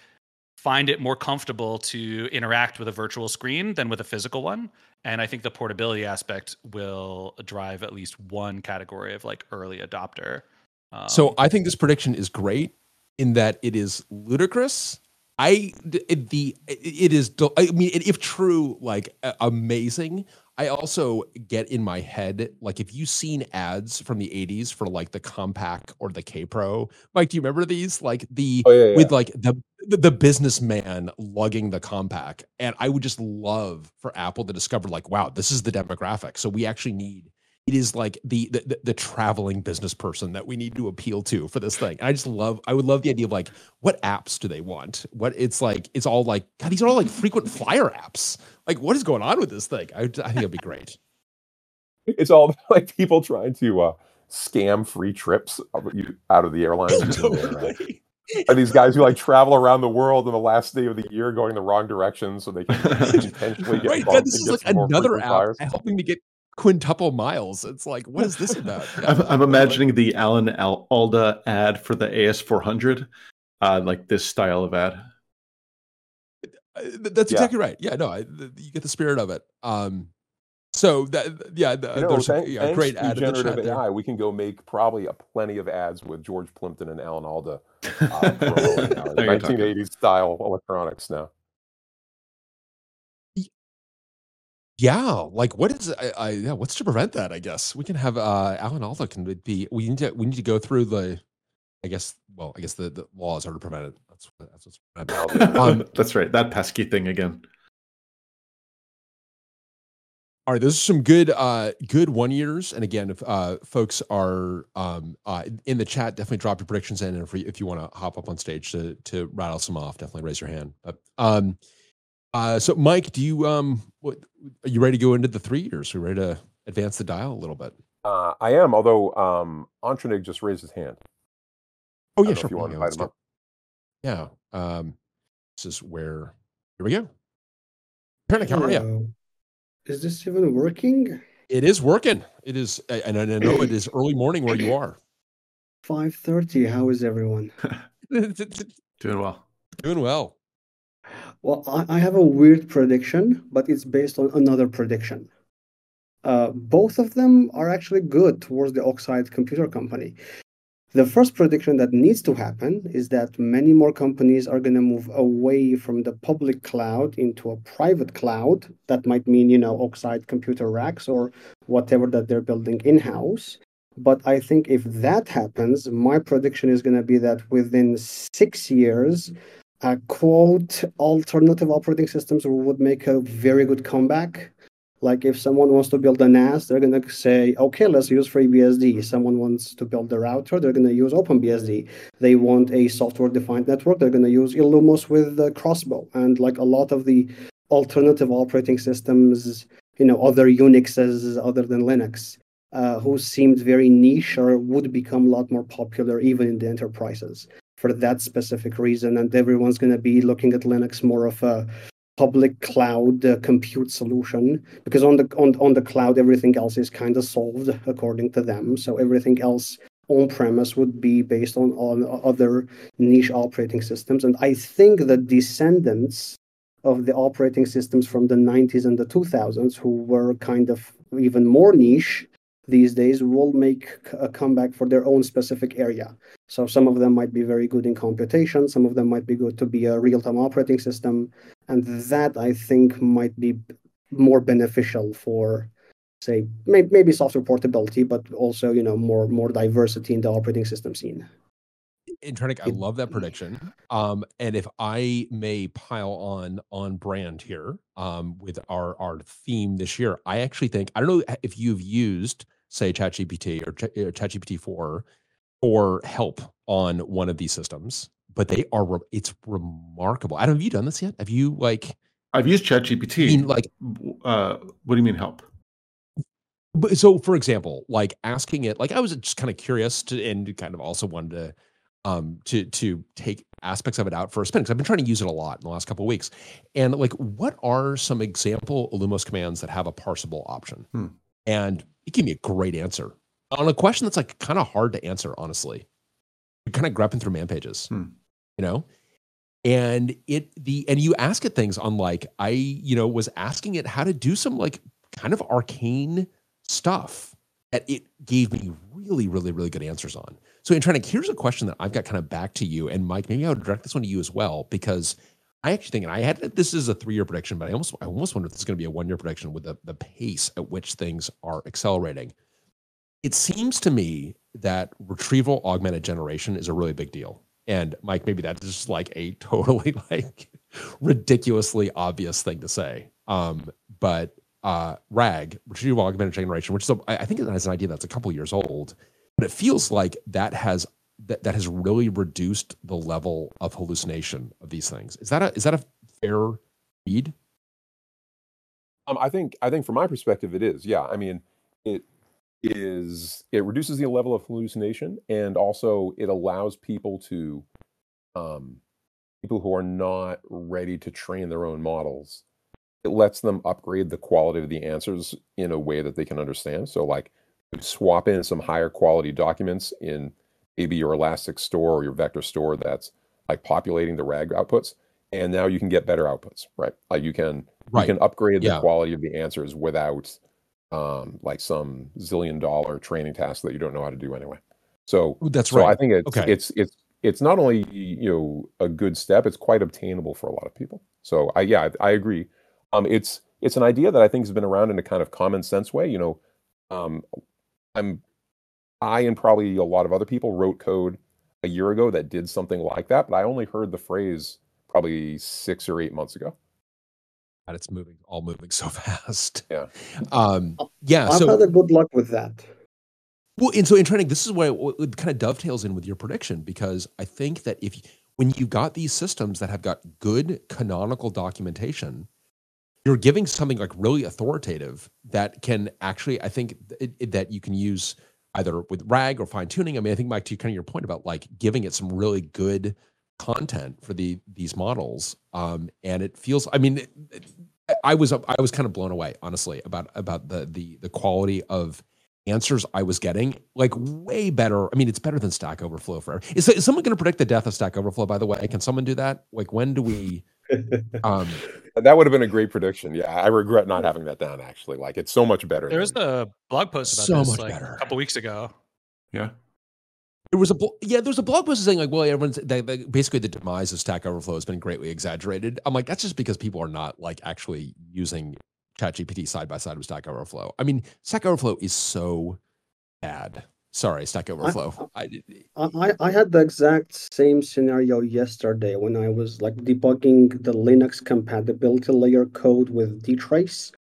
find it more comfortable to interact with a virtual screen than with a physical one. And I think the portability aspect will drive at least one category of like early adopter. Um, so I think this prediction is great in that it is ludicrous. I it, the it is I mean if true like amazing I also get in my head, like if you've seen ads from the 80s for like the Compaq or the Kaypro, Mike, do you remember these? Like the oh, yeah, yeah. with like the the businessman lugging the Compaq. And I would just love for Apple to discover, like, wow, this is the demographic. So we actually need it is like the, the the traveling business person that we need to appeal to for this thing. And I just love I would love the idea of like what apps do they want? What it's like it's all like God, these are all like frequent flyer apps. Like what is going on with this thing? I, I think it'd be great. It's all like people trying to uh, scam free trips out of the airlines. totally. Are these guys who like travel around the world on the last day of the year going the wrong direction so they can intentionally get right? God, this is like another app helping to get quintuple miles. It's like, what is this about? I'm, I'm, imagining the Alan Alda ad for the AS400, uh, like this style of ad. Uh, that's yeah. exactly right. Yeah, no, I, you get the spirit of it. Um, so that yeah, the, you know, there's thank, a yeah, great ad generative the AI. We can go make probably a plenty of ads with George Plimpton and Alan Alda, uh, 1980s style electronics now. Yeah, like what is I, I yeah, what's to prevent that? I guess we can have uh Alan Alda can be we need to we need to go through the I guess well, I guess the, the laws are to prevent it. That's that's what's um, that's right. That pesky thing again. All right, those are some good uh good one years. And again, if uh folks are um uh in the chat, definitely drop your predictions in. And if, if you want to hop up on stage to to rattle some off, definitely raise your hand. But um uh, so, Mike, do you um, what are you ready to go into the three years? Are you ready to advance the dial a little bit? Uh, I am, although um, Antranig just raised his hand. Oh yeah, sure. you want to invite him up. Yeah. Um, this is where. Here we go. Pernick, how are you? Is this even working? It is working. It is, and I know it is early morning where you are. Five thirty. How is everyone? Doing well. Doing well. Well, I, I have a weird prediction, but it's based on another prediction. Uh, both of them are actually good towards the Oxide Computer Company. The first prediction that needs to happen is that many more companies are going to move away from the public cloud into a private cloud. That might mean, you know, Oxide computer racks or whatever that they're building in house. But I think if that happens, my prediction is going to be that within six years, quote alternative operating systems would make a very good comeback. Like if someone wants to build a NAS, they're gonna say, okay, let's use FreeBSD. Someone wants to build a router, they're gonna use OpenBSD. They want a software-defined network, they're gonna use Illumos with the Crossbow. And like a lot of the alternative operating systems, you know, other Unixes other than Linux, uh, who seemed very niche or would become a lot more popular even in the enterprises for that specific reason. And everyone's going to be looking at Linux more of a public cloud uh, compute solution because on the on, on the cloud everything else is kind of solved according to them so everything else on premise would be based on, on other niche operating systems and i think the descendants of the operating systems from the 90s and the 2000s who were kind of even more niche these days will make a comeback for their own specific area. So some of them might be very good in computation, some of them might be good to be a real-time operating system, and that I think might be more beneficial for say maybe software portability, but also you know more more diversity in the operating system scene. Antranig, I love that prediction. Um, and if I may pile on on brand here um, with our our theme this year, I actually think I don't know if you've used say ChatGPT or ChatGPT four for help on one of these systems, but they are re- it's remarkable. I don't have you done this yet? Have you like? I've used ChatGPT. mean, like, uh, what do you mean help? But so, for example, like asking it, like I was just kind of curious to, and kind of also wanted to, um, to to take aspects of it out for a spin because I've been trying to use it a lot in the last couple of weeks. And like, what are some example Illumos commands that have a parsable option? Hmm. And it gave me a great answer on a question that's like kind of hard to answer, honestly. You're kind of grepping through man pages, hmm. you know? And it the and you ask it things on like I, you know, was asking it how to do some like kind of arcane stuff that it gave me really, really, really good answers on. So, Antranig here's a question that I've got kind of back to you, and Mike, maybe I would direct this one to you as well, because I actually think, and I had this is a three year prediction, but I almost, I almost wonder if is going to be a one year prediction with the, the pace at which things are accelerating. It seems to me that retrieval augmented generation is a really big deal. And Mike, maybe that's just like a totally like ridiculously obvious thing to say. Um, but uh, RAG, retrieval augmented generation, which is a, I think has an idea that's a couple years old, but it feels like that has that, that has really reduced the level of hallucination of these things. Is that a is that a fair read? Um, I think I think from my perspective, it is. Yeah, I mean, it is it reduces the level of hallucination, and also it allows people to, um, people who are not ready to train their own models, it lets them upgrade the quality of the answers in a way that they can understand. So, like swap in some higher quality documents in maybe your Elastic store or your vector store that's like populating the RAG outputs, and now you can get better outputs, right? Like you can right. you can upgrade the yeah. quality of the answers without um, like some zillion dollar training task that you don't know how to do anyway. So that's so right. I think it's okay. it's it's it's not only you know a good step; it's quite obtainable for a lot of people. So I yeah I, I agree. Um, it's it's an idea that I think has been around in a kind of common sense way. You know, um, I'm I and probably a lot of other people wrote code a year ago that did something like that, but I only heard the phrase probably six or eight months ago. And it's moving, all moving so fast. Yeah. Um, yeah. I've so, had a good luck with that. Well, and so Antranig, this is why it kind of dovetails in with your prediction because I think that if when you've got these systems that have got good canonical documentation, you're giving something like really authoritative that can actually, I think, it, it, that you can use either with RAG or fine tuning. I mean, I think Mike, to kind of your point about like giving it some really good content for the these models, um, and it feels. I mean, I was I was kind of blown away, honestly, about about the the the quality of answers I was getting. Like way better. I mean, it's better than Stack Overflow for. Is, is someone going to predict the death of Stack Overflow? By the way, can someone do that? Like when do we? um, that would have been a great prediction. Yeah, I regret not having that down. Actually, like it's so much better. There was a blog post about so this much like, better. a couple weeks ago. Yeah, there was a yeah, there was a blog post saying like, well, everyone's that, that basically the demise of Stack Overflow has been greatly exaggerated. I'm like, that's just because people are not like actually using ChatGPT side by side with Stack Overflow. I mean, Stack Overflow is so bad. Sorry, Stack Overflow. I, I, I had the exact same scenario yesterday when I was like debugging the Linux compatibility layer code with dtrace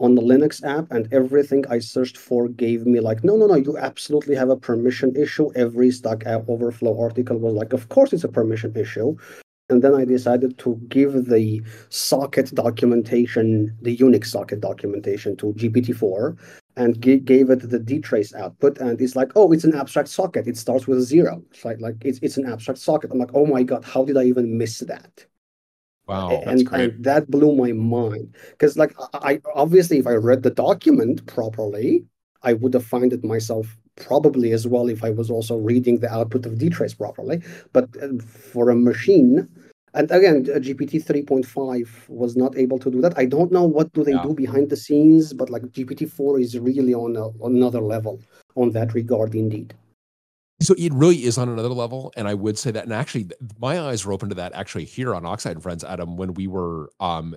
on the Linux app, and everything I searched for gave me like, no, no, no, you absolutely have a permission issue. Every Stack uh, Overflow article was like, of course it's a permission issue. And then I decided to give the socket documentation, the Unix socket documentation to GPT-4, and g- gave it the dtrace output and it's like oh it's an abstract socket. It starts with a zero. It's like like it's, it's an abstract socket. I'm like oh my god how did i even miss that? Wow and, and that blew my mind. Because like i obviously if i read the document properly i would have found it myself probably as well if i was also reading the output of dtrace properly. But uh, for a machine and again gpt 3.5 was not able to do that. I don't know what do they yeah. do behind the scenes but like gpt-4 is really on, a, on another level on that regard indeed. So it really is on another level and i would say that and actually my eyes were open to that actually here on oxide and friends adam when we were um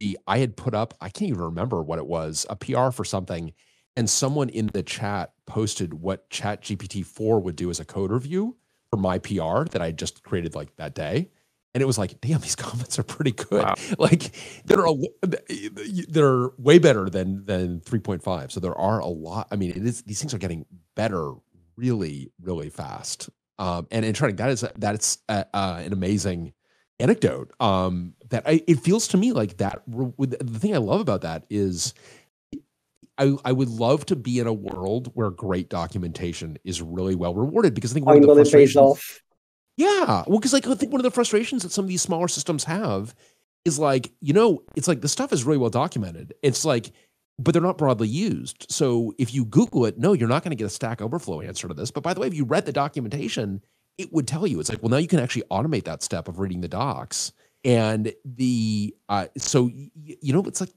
the i had put up i can't even remember what it was a pr for something and someone in the chat posted what chat gpt-4 would do as a code review for my pr that i just created like that day and it was like, damn, these comments are pretty good. Wow. Like they're a, they're way better than than 3.5. So there are a lot. I mean, it is these things are getting better really, really fast. Um, and Antranig that is that's uh, uh, an amazing anecdote. Um, that I, it feels to me like that. The thing I love about that is. I, I would love to be in a world where great documentation is really well rewarded because I think one of the frustrations, Yeah, well, because like I think one of the frustrations that some of these smaller systems have is like you know it's like the stuff is really well documented. It's like but they're not broadly used. So if you Google it, no, you're not going to get a Stack Overflow answer to this. But by the way, if you read the documentation, it would tell you. It's like, well, now you can actually automate that step of reading the docs. And the uh, so you know, it's like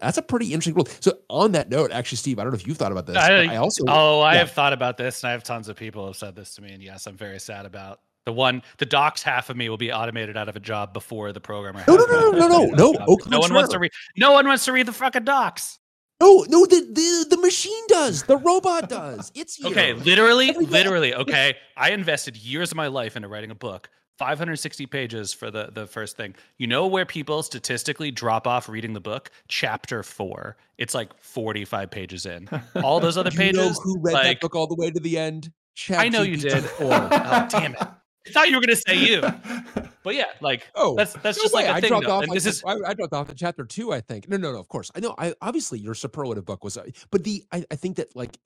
that's a pretty interesting rule. So on that note, actually, Steve, I don't know if you've thought about this. I, I also oh, I yeah. have thought about this, and I have tons of people have said this to me, and yes, I'm very sad about the one the docs half of me will be automated out of a job before the programmer. No, no, no, no, no, no, no. no one wants to read. No one wants to read the fucking docs. No, no, the, the the machine does. The robot does. It's here. okay. Literally, literally. Okay, I invested years of my life into writing a book. 560 pages for the the first thing. You know where people statistically drop off reading the book? Chapter four. It's like 45 pages in. All those other pages. know who read like, that book all the way to the end? I know you did. oh, damn it. I thought you were going to say you, but yeah, like oh, that's that's no just way. like a I thing. Dropped off, this is I, I, dropped off at chapter two, I think. No, no, no. Of course, I know. I obviously your superlative book was, uh, but the I, I think that like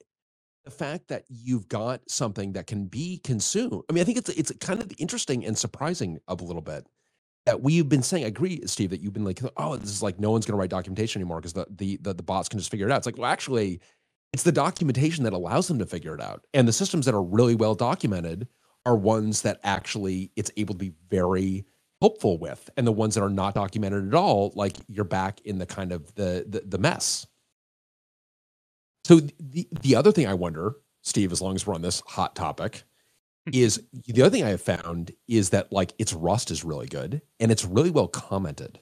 the fact that you've got something that can be consumed. I mean, I think it's it's kind of interesting and surprising a little bit that we've been saying. I agree, Steve, that you've been like, oh, this is like no one's going to write documentation anymore because the, the the the bots can just figure it out. It's like, well, actually, it's the documentation that allows them to figure it out, and the systems that are really well documented are ones that actually it's able to be very helpful with. And the ones that are not documented at all like you're back in the kind of the the, the mess. So the the other thing i wonder steve as long as we're on this hot topic hmm. is the other thing i have found is that like its rust is really good and it's really well commented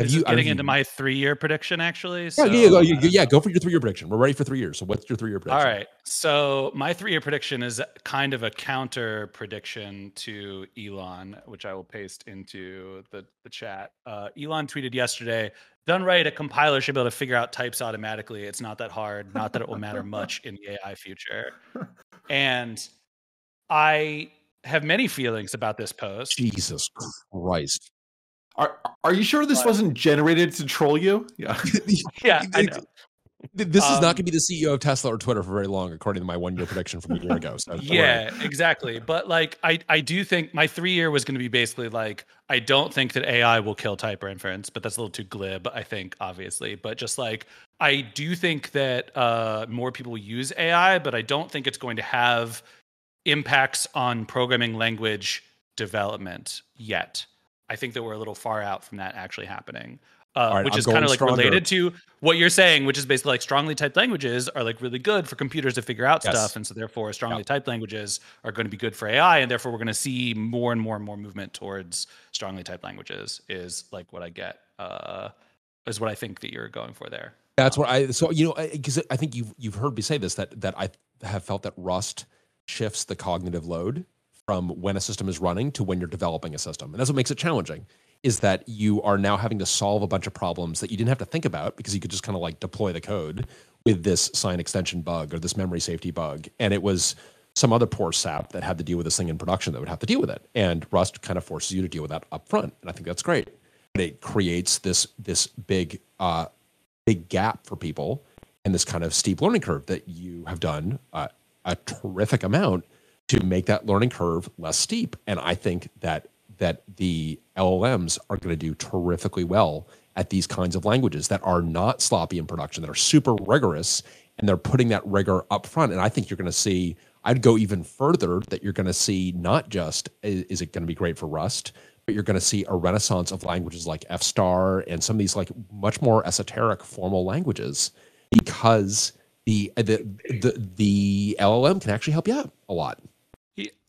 have you getting into my three year prediction actually? So, yeah, yeah, yeah, go for your three year prediction. We're ready for three years. So what's your three year prediction? All right. So my three year prediction is kind of a counter prediction to Elon, which I will paste into the, the chat. Uh, Elon tweeted yesterday, done right, a compiler should be able to figure out types automatically. It's not that hard, not that it will matter much in the AI future. And I have many feelings about this post. Jesus Christ. Are Are you sure this wasn't generated to troll you? Yeah, yeah, I know. This um, is not um, going to be the CEO of Tesla or Twitter for very long, according to my one year prediction from a year ago. So yeah, exactly. But like, I I do think my three year was going to be basically like, I don't think that AI will kill type inference, but that's a little too glib. I think obviously, but just like I do think that uh, more people use AI, but I don't think it's going to have impacts on programming language development yet. I think that we're a little far out from that actually happening. Uh, right, which I'm is kind of like stronger. related to what you're saying, which is basically like strongly typed languages are like really good for computers to figure out yes. stuff, and so therefore strongly yep. typed languages are going to be good for AI, and therefore we're going to see more and more and more movement towards strongly typed languages. Is like what I get. Uh, is what I think that you're going for there. That's um, what I. So you know, because I think you've you've heard me say this that that I have felt that Rust shifts the cognitive load from when a system is running to when you're developing a system. And that's what makes it challenging is that you are now having to solve a bunch of problems that you didn't have to think about because you could just kind of like deploy the code with this sign extension bug or this memory safety bug. And it was some other poor sap that had to deal with this thing in production that would have to deal with it. And Rust kind of forces you to deal with that up front. And I think that's great. But it creates this this big uh, big gap for people and this kind of steep learning curve that you have done uh, a terrific amount to make that learning curve less steep. And I think that that the LLMs are going to do terrifically well at these kinds of languages that are not sloppy in production, that are super rigorous, and they're putting that rigor up front. And I think you're going to see. I'd go even further that you're going to see not just is, is it going to be great for Rust, but you're going to see a renaissance of languages like F star and some of these like much more esoteric formal languages because the the the, the LLM can actually help you out a lot.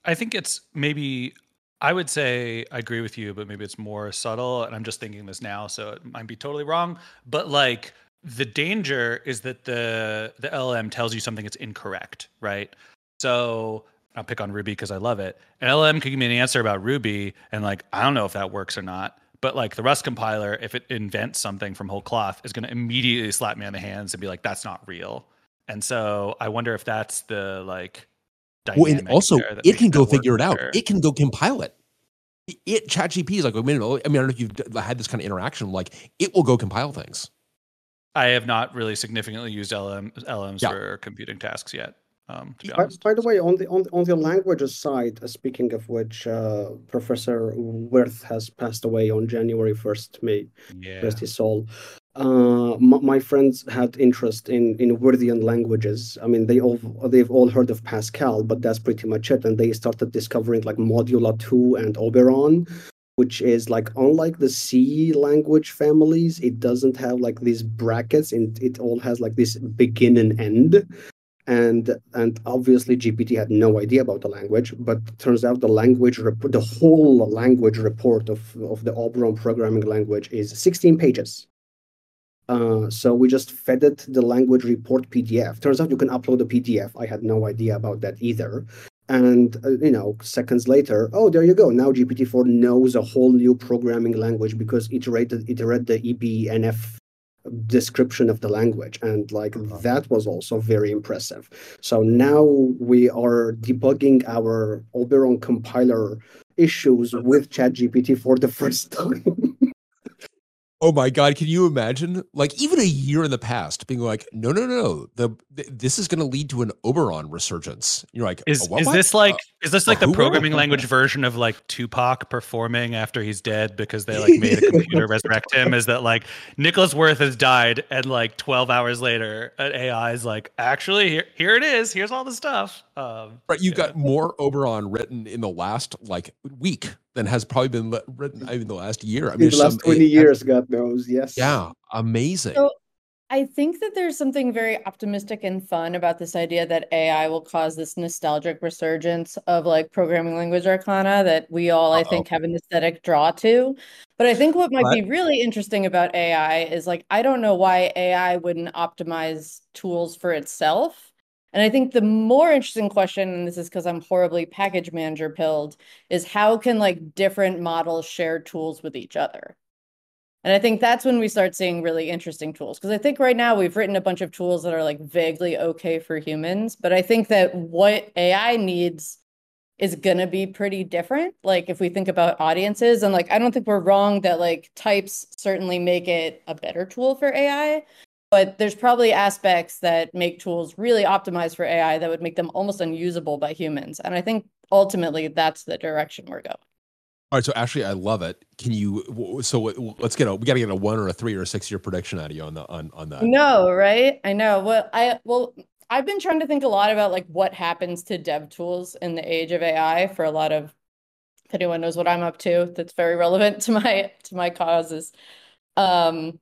I think it's maybe I would say I agree with you, but maybe it's more subtle. And I'm just thinking this now, so it might be totally wrong. But like the danger is that the the LLM tells you something that's incorrect, right? So I'll pick on Ruby because I love it. An LLM could give me an answer about Ruby, and like I don't know if that works or not. But like the Rust compiler, if it invents something from whole cloth, is going to immediately slap me on the hands and be like, "That's not real." And so I wonder if that's the like well, and also it can go figure it out. It can go compile it. It ChatGPT is like a minute. I mean, I don't know if you've had this kind of interaction. Like, it will go compile things. I have not really significantly used LM, LMs yeah. for computing tasks yet. Um, by, by, the way, on the on, on the languages side, uh, speaking of which, uh, Professor Wirth has passed away on January first. May yeah. rest his soul. Uh, my, my, friends had interest in in Wirthian languages. I mean, they all they've all heard of Pascal, but that's pretty much it. And they started discovering like Modula two and Oberon, which is like unlike the C language families, it doesn't have like these brackets, and it all has like this begin and end and and obviously GPT had no idea about the language, but turns out the language rep- the whole language report of of the Oberon programming language is 16 pages. Uh, so we just fed it the language report PDF. Turns out you can upload a PDF. I had no idea about that either. And uh, you know, seconds later, oh, there you go. Now GPT-4 knows a whole new programming language because it iterated it read the EBNF description of the language and like uh-huh. that was also very impressive so now we are debugging our oberon compiler issues with chatgpt for the first time Oh my god, can you imagine? Like even a year in the past, being like, no, no, no, the, the this is going to lead to an Oberon resurgence. You're like, is what, is what? this like uh, is this like the programming language version of like Tupac performing after he's dead because they like made a computer resurrect him? Is that like Nicholas Wirth has died and like 12 hours later, an AI is like, actually here here it is. Here's all the stuff. Um, right, you've yeah. got more Oberon written in the last like week than has probably been written mm. in the last year. I mean, the last some, 20 years, God knows. Yes. Yeah. Amazing. So I think that there's something very optimistic and fun about this idea that AI will cause this nostalgic resurgence of like programming language arcana that we all, Uh-oh. I think, have an aesthetic draw to. But I think what might what? be really interesting about AI is like, I don't know why AI wouldn't optimize tools for itself and I think the more interesting question, and this is because I'm horribly package manager pilled, is how can like different models share tools with each other? And I think that's when we start seeing really interesting tools. Because I think right now we've written a bunch of tools that are like vaguely okay for humans. But I think that what AI needs is going to be pretty different. Like if we think about audiences, and like I don't think we're wrong that like types certainly make it a better tool for AI but there's probably aspects that make tools really optimized for AI that would make them almost unusable by humans. And I think ultimately that's the direction we're going. All right, so Ashley, I love it. Can you? So let's get a. We got to get a one or a three or a six year prediction out of you on the on on that. No, right? I know. Well, I well, I've been trying to think a lot about like what happens to dev tools in the age of AI for a lot of. If anyone knows what I'm up to, that's very relevant to my to my causes. Um,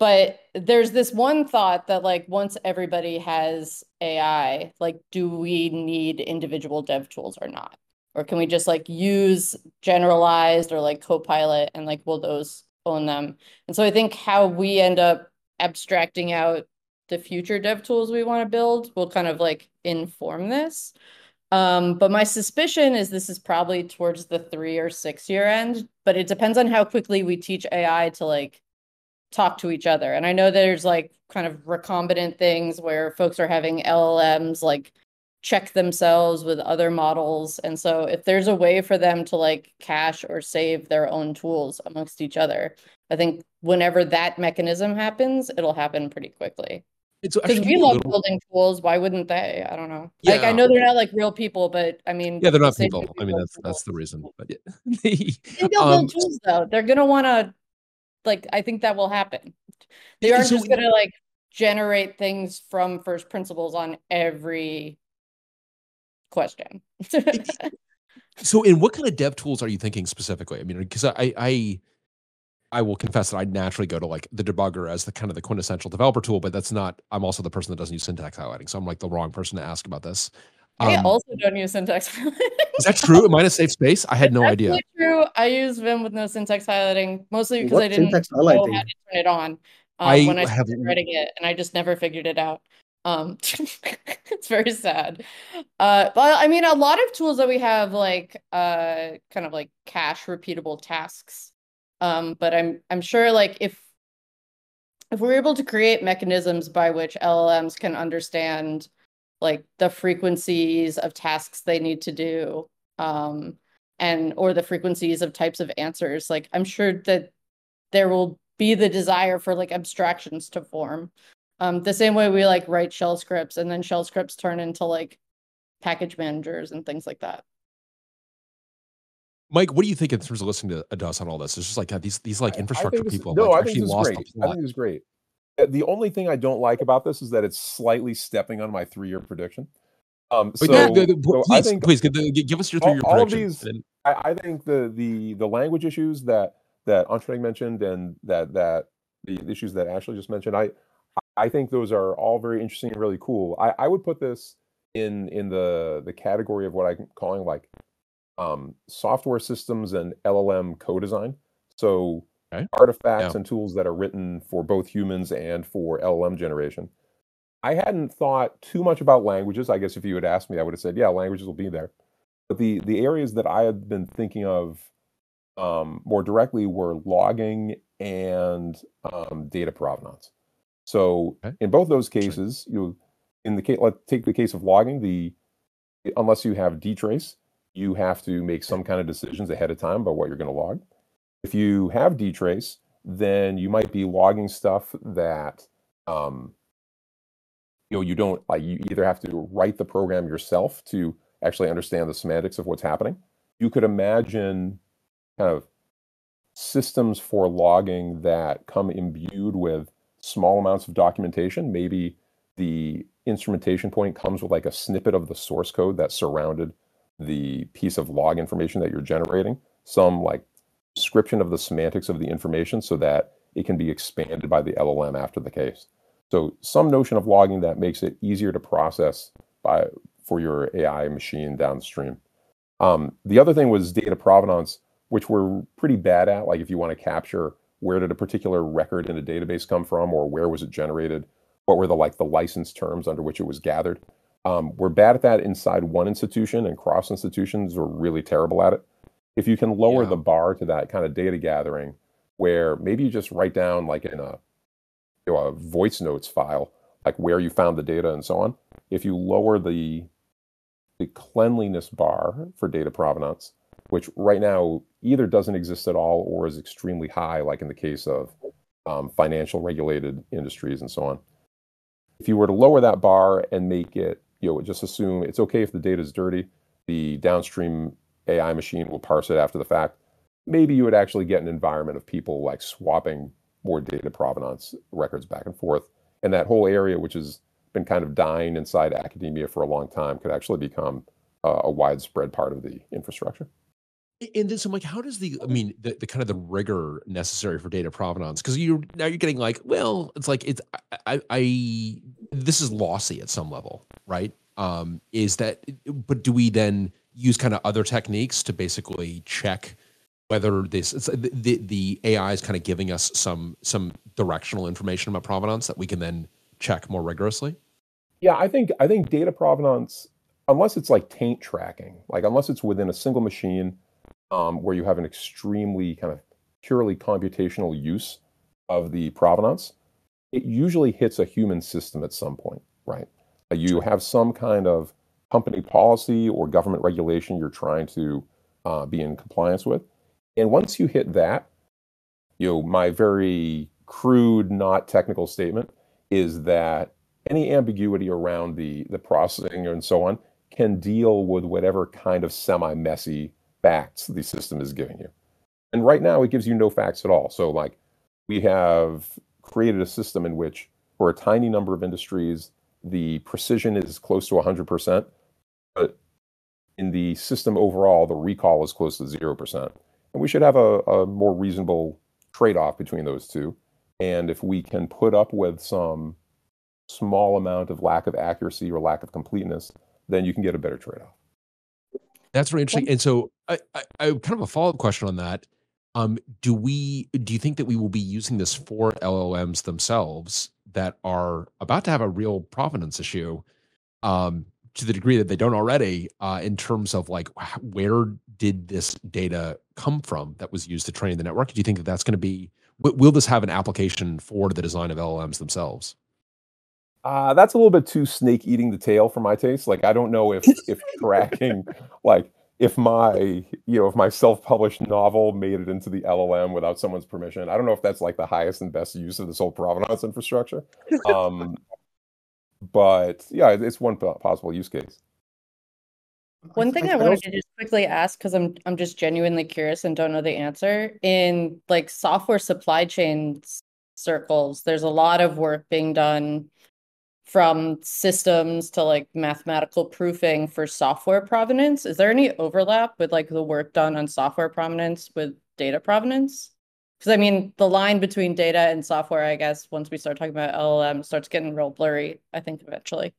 but there's this one thought that like once everybody has ai like do we need individual dev tools or not? Or can we just like use generalized or like copilot and like will those own them? And so i think how we end up abstracting out the future dev tools we want to build will kind of like inform this. Um, but my suspicion is this is probably towards the three or six year end but it depends on how quickly we teach ai to like talk to each other. And I know there's like kind of recombinant things where folks are having LLMs like check themselves with other models. And so if there's a way for them to like cache or save their own tools amongst each other, I think whenever that mechanism happens, it'll happen pretty quickly. Because we love little... building tools, why wouldn't they? I don't know. Yeah. Like I know they're not like real people, but I mean, yeah, they're not people. people. I mean, that's that's the reason. But yeah. they, will um, build tools though. They're gonna want to like I think that will happen. They aren't so, just gonna like generate things from first principles on every question. so in what kind of dev tools are you thinking specifically? I mean, because I I I will confess that I naturally go to like the debugger as the kind of the quintessential developer tool, but that's not I'm also the person that doesn't use syntax highlighting. So I'm like the wrong person to ask about this. I um, also don't use syntax highlighting. is that true? Am I in a safe space? I had no idea. True. I use Vim with no syntax highlighting, mostly because what I didn't know how to turn it on um, I when I started have... writing it, and I just never figured it out. Um, it's very sad. Uh, but I mean, a lot of tools that we have, like uh, kind of like cache repeatable tasks. Um, but I'm I'm sure like if if we're able to create mechanisms by which LLMs can understand like the frequencies of tasks they need to do um, and or the frequencies of types of answers like i'm sure that there will be the desire for like abstractions to form Um, the same way we like write shell scripts and then shell scripts turn into like package managers and things like that. Mike, what do you think in terms of listening to us on all this? It's just like these these like infrastructure people no, like, I think actually this is great. I plot. think it's great. Uh, The only thing I don't like about this is that it's slightly stepping on my three-year prediction. Um, so, yeah, the- the- so please, I think please give, us your three-year all prediction. these, I, I think the the the language issues that that Anshul mentioned and that that the issues that Ashley just mentioned, I I think those are all very interesting and really cool. I, I would put this in in the the category of what I'm calling like um, software systems and LLM co-design. So Okay. artifacts Yeah. and tools that are written for both humans and for LLM generation. I hadn't thought too much about languages. I guess if you had asked me, I would have said, yeah, languages will be there. But the the areas that I had been thinking of um, more directly were logging and um, data provenance. So Okay. in both those cases, you in the case let's take the case of logging, the unless you have dtrace, you have to make some kind of decisions ahead of time about what you're going to log. If you have dtrace, then you might be logging stuff that um, you know you don't like. You either have to write the program yourself to actually understand the semantics of what's happening. You could imagine kind of systems for logging that come imbued with small amounts of documentation. Maybe the instrumentation point comes with like a snippet of the source code that surrounded the piece of log information that you're generating, some like description of the semantics of the information so that it can be expanded by the LLM after the case. So some notion of logging that makes it easier to process by for your AI machine downstream. Um, the other thing was data provenance, which we're pretty bad at. Like if you want to capture where did a particular record in a database come from, or where was it generated, what were the like the license terms under which it was gathered. Um, we're bad at that inside one institution, and cross institutions are really terrible at it. If you can lower Yeah. the bar to that kind of data gathering, where maybe you just write down like in a you know, a voice notes file, like where you found the data and so on. If you lower the the cleanliness bar for data provenance, which right now either doesn't exist at all or is extremely high, like in the case of um, financial regulated industries and so on. If you were to lower that bar and make it, you know, just assume it's okay if the data is dirty, the downstream AI machine will parse it after the fact. Maybe you would actually get an environment of people like swapping more data provenance records back and forth. And that whole area, which has been kind of dying inside academia for a long time, could actually become uh, a widespread part of the infrastructure. And then, so like, how does the, I mean, the, the kind of the rigor necessary for data provenance? Because you're now you're getting like, well, it's like it's I, I this is lossy at some level, right? Um, is that, but do we then use kind of other techniques to basically check whether this it's, the, the the AI is kind of giving us some some directional information about provenance that we can then check more rigorously? Yeah, I think I think data provenance, unless it's like taint tracking, like unless it's within a single machine, um, where you have an extremely kind of purely computational use of the provenance, it usually hits a human system at some point, right? You have some kind of company policy or government regulation you're trying to uh, be in compliance with, and once you hit that, you know, my very crude, not technical statement is that any ambiguity around the the processing and so on can deal with whatever kind of semi-messy facts the system is giving you. And right now it gives you no facts at all. So like we have created a system in which for a tiny number of industries the precision is close to 100%, but in the system overall the recall is close to 0%. And we should have a, a more reasonable trade-off between those two. And if we can put up with some small amount of lack of accuracy or lack of completeness, then you can get a better trade-off. That's really interesting. And so, I, I, I kind of a follow up question on that. Um, do we do you think that we will be using this for LLMs themselves that are about to have a real provenance issue, um, to the degree that they don't already, uh, in terms of like where did this data come from that was used to train the network? Do you think that that's going to be will this have an application for the design of LLMs themselves? Uh, that's a little bit too snake eating the tail for my taste. Like I don't know if if tracking like if my you know if my self-published novel made it into the llm without someone's permission i don't know if that's like the highest and best use of this whole provenance infrastructure um, but yeah it's one possible use case one thing I, I wanted also... to just quickly ask because I'm I'm just genuinely curious and don't know the answer. In like software supply chain circles, there's a lot of work being done from systems to like mathematical proofing for software provenance. Is there any overlap with like the work done on software provenance with data provenance? Because I mean, the line between data and software, I guess, once we start talking about LLM, starts getting real blurry. I think eventually.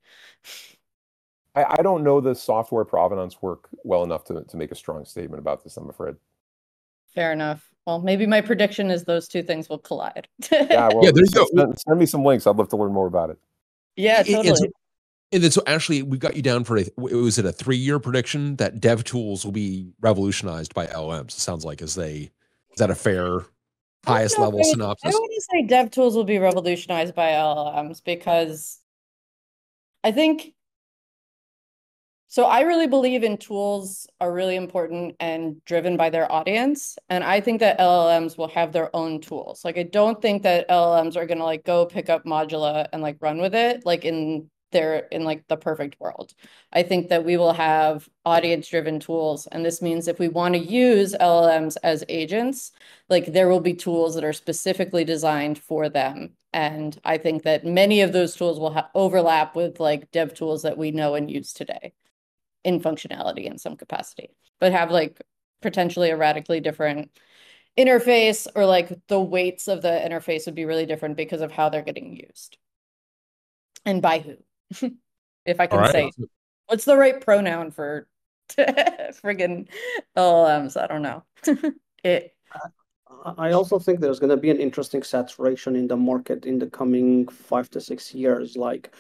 I, I don't know the software provenance work well enough to to make a strong statement about this. I'm afraid. Fair enough. Well, maybe my prediction is those two things will collide. yeah, well, yeah. There's send, send me some links. I'd love to learn more about it. Yeah, totally. And and then so actually, we've got you down for a was it a three year prediction that dev tools will be revolutionized by LMs? It sounds like as they is that a fair highest level I, synopsis? I want to say dev tools will be revolutionized by LLMs because I think so I really believe in tools are really important and driven by their audience. And I think that LLMs will have their own tools. Like I don't think that LLMs are gonna like go pick up Modula and like run with it like in their in like the perfect world. I think that we will have audience driven tools. And this means if we want to use LLMs as agents, like there will be tools that are specifically designed for them. And I think that many of those tools will overlap with like dev tools that we know and use today in functionality in some capacity, but have like potentially a radically different interface or like the weights of the interface would be really different because of how they're getting used and by who. if I can right. say, what's the right pronoun for friggin' LLMs? I don't know. it. I also think there's going to be an interesting saturation in the market in the coming five to six years. Like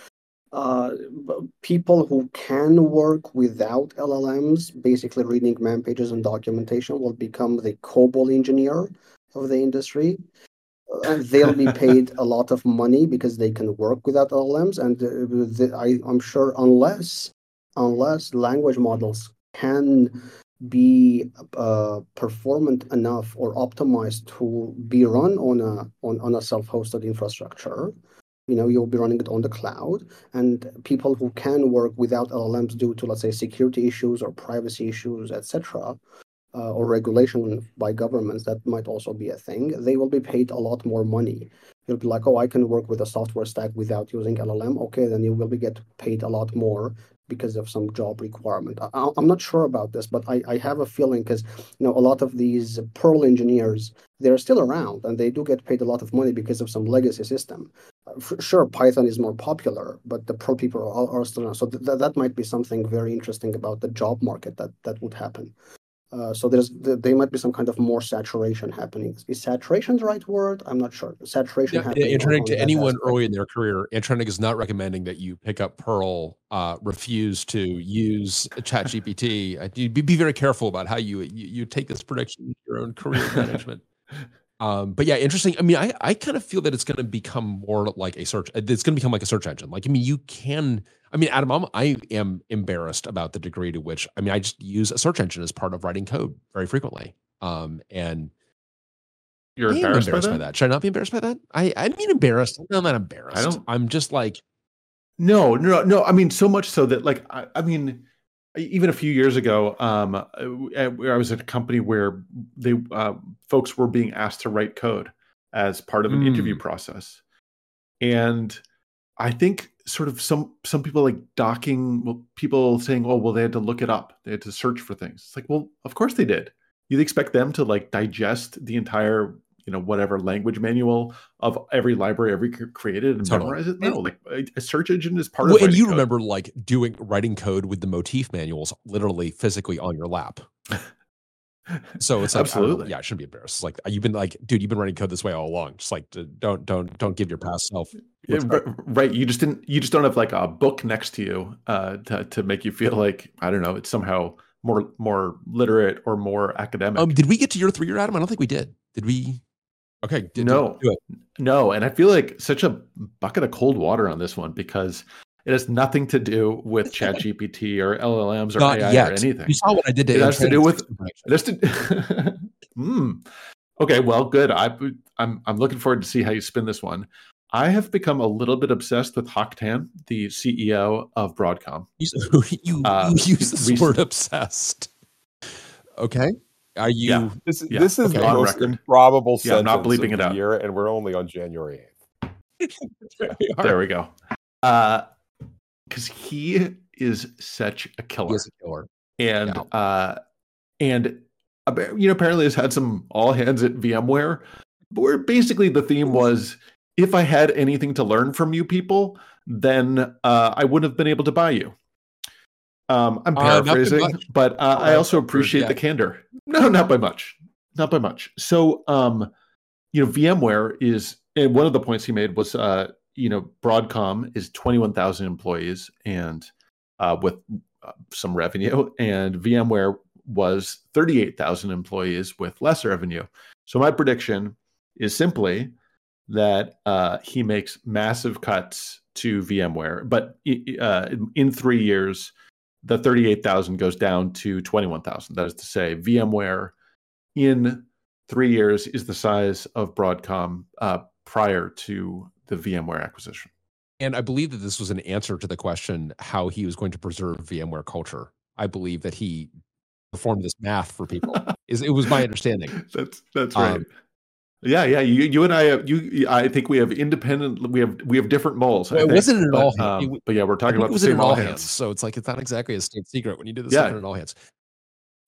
uh, people who can work without LLMs, basically reading man pages and documentation, will become the COBOL engineer of the industry. Uh, they'll be paid a lot of money because they can work without LLMs, and uh, the, I, I'm sure unless unless language models can be uh, performant enough or optimized to be run on a on, on a self-hosted infrastructure, you know you'll be running it on the cloud and people who can work without llms due to let's say security issues or privacy issues etc or regulation by governments that might also be a thing. They will be paid a lot more money. You'll be like oh i can work with a software stack without using llm okay then you will be get paid a lot more because of some job requirement. I, am not sure about this but I, I have a feeling because you know a lot of these perl engineers they're still around and they do get paid a lot of money because of some legacy system. Sure python is more popular but the Perl people are, are still around. So th- that might be something very interesting about the job market that that would happen. uh, so there's there might be some kind of more saturation happening. Is saturation the right word? I'm not sure. Saturation yeah, happening. Antranig to anyone early in their career, Antranig is not recommending that you pick up Perl, uh, refuse to use ChatGPT. Uh, be, be very careful about how you, you, you take this prediction in your own career management. Um, but yeah, interesting. I mean, I, I kind of feel that it's going to become more like a search. It's going to become like a search engine. Like, I mean, you can. I mean, Adam, I'm, I am embarrassed about the degree to which. I mean, I just use a search engine as part of writing code very frequently. Um, and you're embarrassed, embarrassed by, that? by, that? Should I not be embarrassed by that? I I mean, embarrassed. I'm not embarrassed. I don't, I'm just like. No, no, no. I mean, so much so that like I, I mean even a few years ago, um, uh, I was at a company where they uh, folks were being asked to write code as part of an mm. interview process, and I think sort of some some people like docking well, people saying, "Oh, well, they had to look it up, they had to search for things." It's like, well, of course they did. You'd expect them to like digest the entire you know whatever language manual of every library ever created and totally. memorize it? No like a search engine is part well, of and you code. remember like doing writing code with the motif manuals literally physically on your lap. So it's like, absolutely. yeah i shouldn't be embarrassed. It's like you've been like dude you've been writing code this way all along. Just like don't don't don't give your past self yeah, right you just didn't you just don't have like a book next to you uh to, to make you feel like i don't know it's somehow more more literate or more academic. Um did we get to your three year adam? I don't think we did. Did we Okay. Did no, no, and I feel like such a bucket of cold water on this one because It has nothing to do with ChatGPT or LLMs or Not AI yet. or anything. You saw what I did to it has to do with to, mm. Okay, well, good. I, I'm I'm looking forward to see how you spin this one. I have become a little bit obsessed with Hock Tan, the CEO of Broadcom. You, you, uh, you use the word obsessed. Okay. Are you? Yeah. This, yeah. this is okay. the most improbable yeah, I'm not bleeping it out. year, and we're only on January 8th. there we go. Uh, because he is such a killer. He is a killer. And yeah. uh, and you know, apparently has had some all hands at VMware, where basically the theme was if I had anything to learn from you people, then uh, I wouldn't have been able to buy you. Um, I'm uh, paraphrasing, uh, but uh, I also appreciate the candor. No, not by much, not by much. So, um, you know, VMware is, and one of the points he made was, uh, you know, Broadcom is 21,000 employees and uh, with uh, some revenue, and VMware was 38,000 employees with less revenue. So my prediction is simply that uh, he makes massive cuts to VMware, but uh, in three years, the 38,000 goes down to 21,000. That is to say, VMware in three years is the size of Broadcom uh, prior to the VMware acquisition. And I believe that this was an answer to the question how he was going to preserve VMware culture. I believe that he performed this math for people. is it was my understanding. That's that's right. Um, yeah, yeah. You, you and I, have, you, I think we have independent. We have, we have different moles. Well, it wasn't an all hands, um, but yeah, we're talking about the same all hands. hands. So it's like it's not exactly a state secret when you do this yeah. in all hands.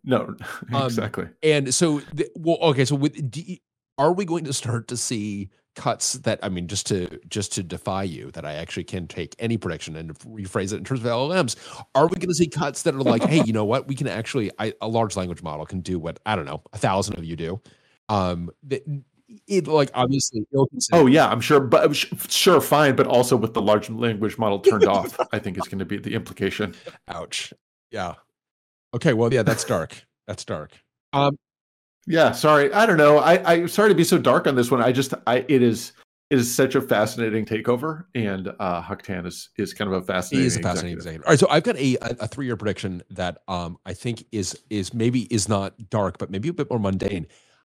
No, exactly. Um, and so, the, well, okay. So, with, are we going to start to see cuts that I mean, just to just to defy you, that I actually can take any prediction and rephrase it in terms of LLMs. Are we going to see cuts that are like, hey, you know what? We can actually I, a large language model can do what I don't know, a thousand of you do. Um, that it like obviously oh yeah i'm sure but sure fine but also with the large language model turned off i think is going to be the implication ouch yeah okay well yeah that's dark that's dark um yeah, sorry. I don't know. I I sorry to be so dark on this one. I just I it is it is such a fascinating takeover, and uh Hock Tan is is kind of a fascinating. He is a fascinating executive. All right, so I've got a a, three year prediction that um I think is is maybe is not dark, but maybe a bit more mundane.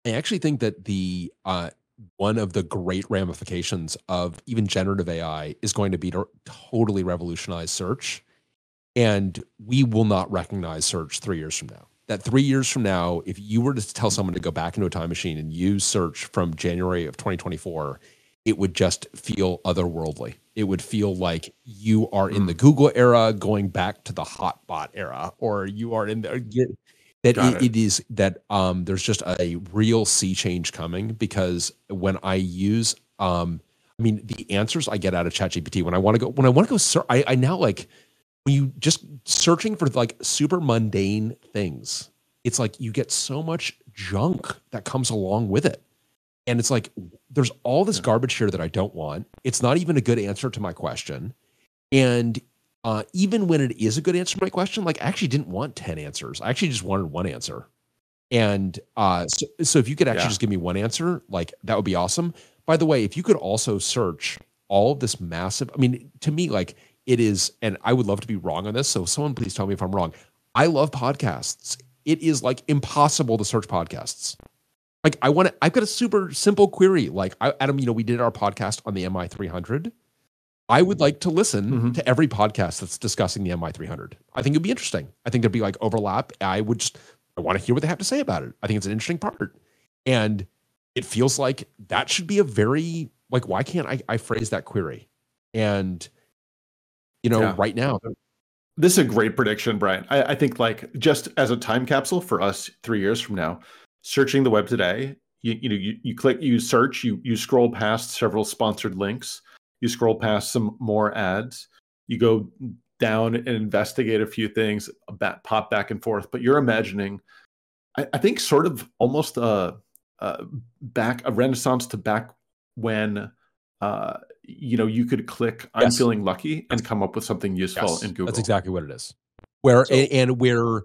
I actually think that the uh one of the great ramifications of even generative AI is going to be to totally revolutionize search, and we will not recognize search three years from now that three years from now, if you were to tell someone to go back into a time machine and use search from January of 2024, it would just feel otherworldly. It would feel like you are in the hmm. Google era going back to the hotbot era, or you are in there. That it, it is that um, there's just a real sea change coming because when I use, um, I mean, the answers I get out of ChatGPT when I want to go when I want to go, search, I, I now like when you just searching for like super mundane things, it's like you get so much junk that comes along with it. And it's like there's all this garbage here that I don't want. It's not even a good answer to my question. And uh, even when it is a good answer to my question, like I actually didn't want 10 answers. I actually just wanted one answer. And uh, so, so if you could actually yeah. just give me one answer, like that would be awesome. By the way, if you could also search all of this massive, I mean, to me, like it is, and I would love to be wrong on this. So someone please tell me if I'm wrong. I love podcasts. It is like impossible to search podcasts. Like I want to, I've got a super simple query. Like I, Adam, you know, we did our podcast on the MI300. I would like to listen mm-hmm. to every podcast that's discussing the MI300. I think it'd be interesting. I think there'd be like overlap. I would just, I want to hear what they have to say about it. I think it's an interesting part. And it feels like that should be a very, like, why can't I, I phrase that query? And you know, yeah. right now. This is a great prediction, Bryan. I, I, think like just as a time capsule for us three years from now, searching the web today, you, you know, you, you click, you search, you you scroll past several sponsored links, you scroll past some more ads, you go down and investigate a few things, back, pop back and forth. But you're imagining, I, I think, sort of almost a, a back a renaissance to back when uh, you know, you could click "I'm yes. feeling lucky" and come up with something useful yes. in Google. That's exactly what it is. Where so, and, and where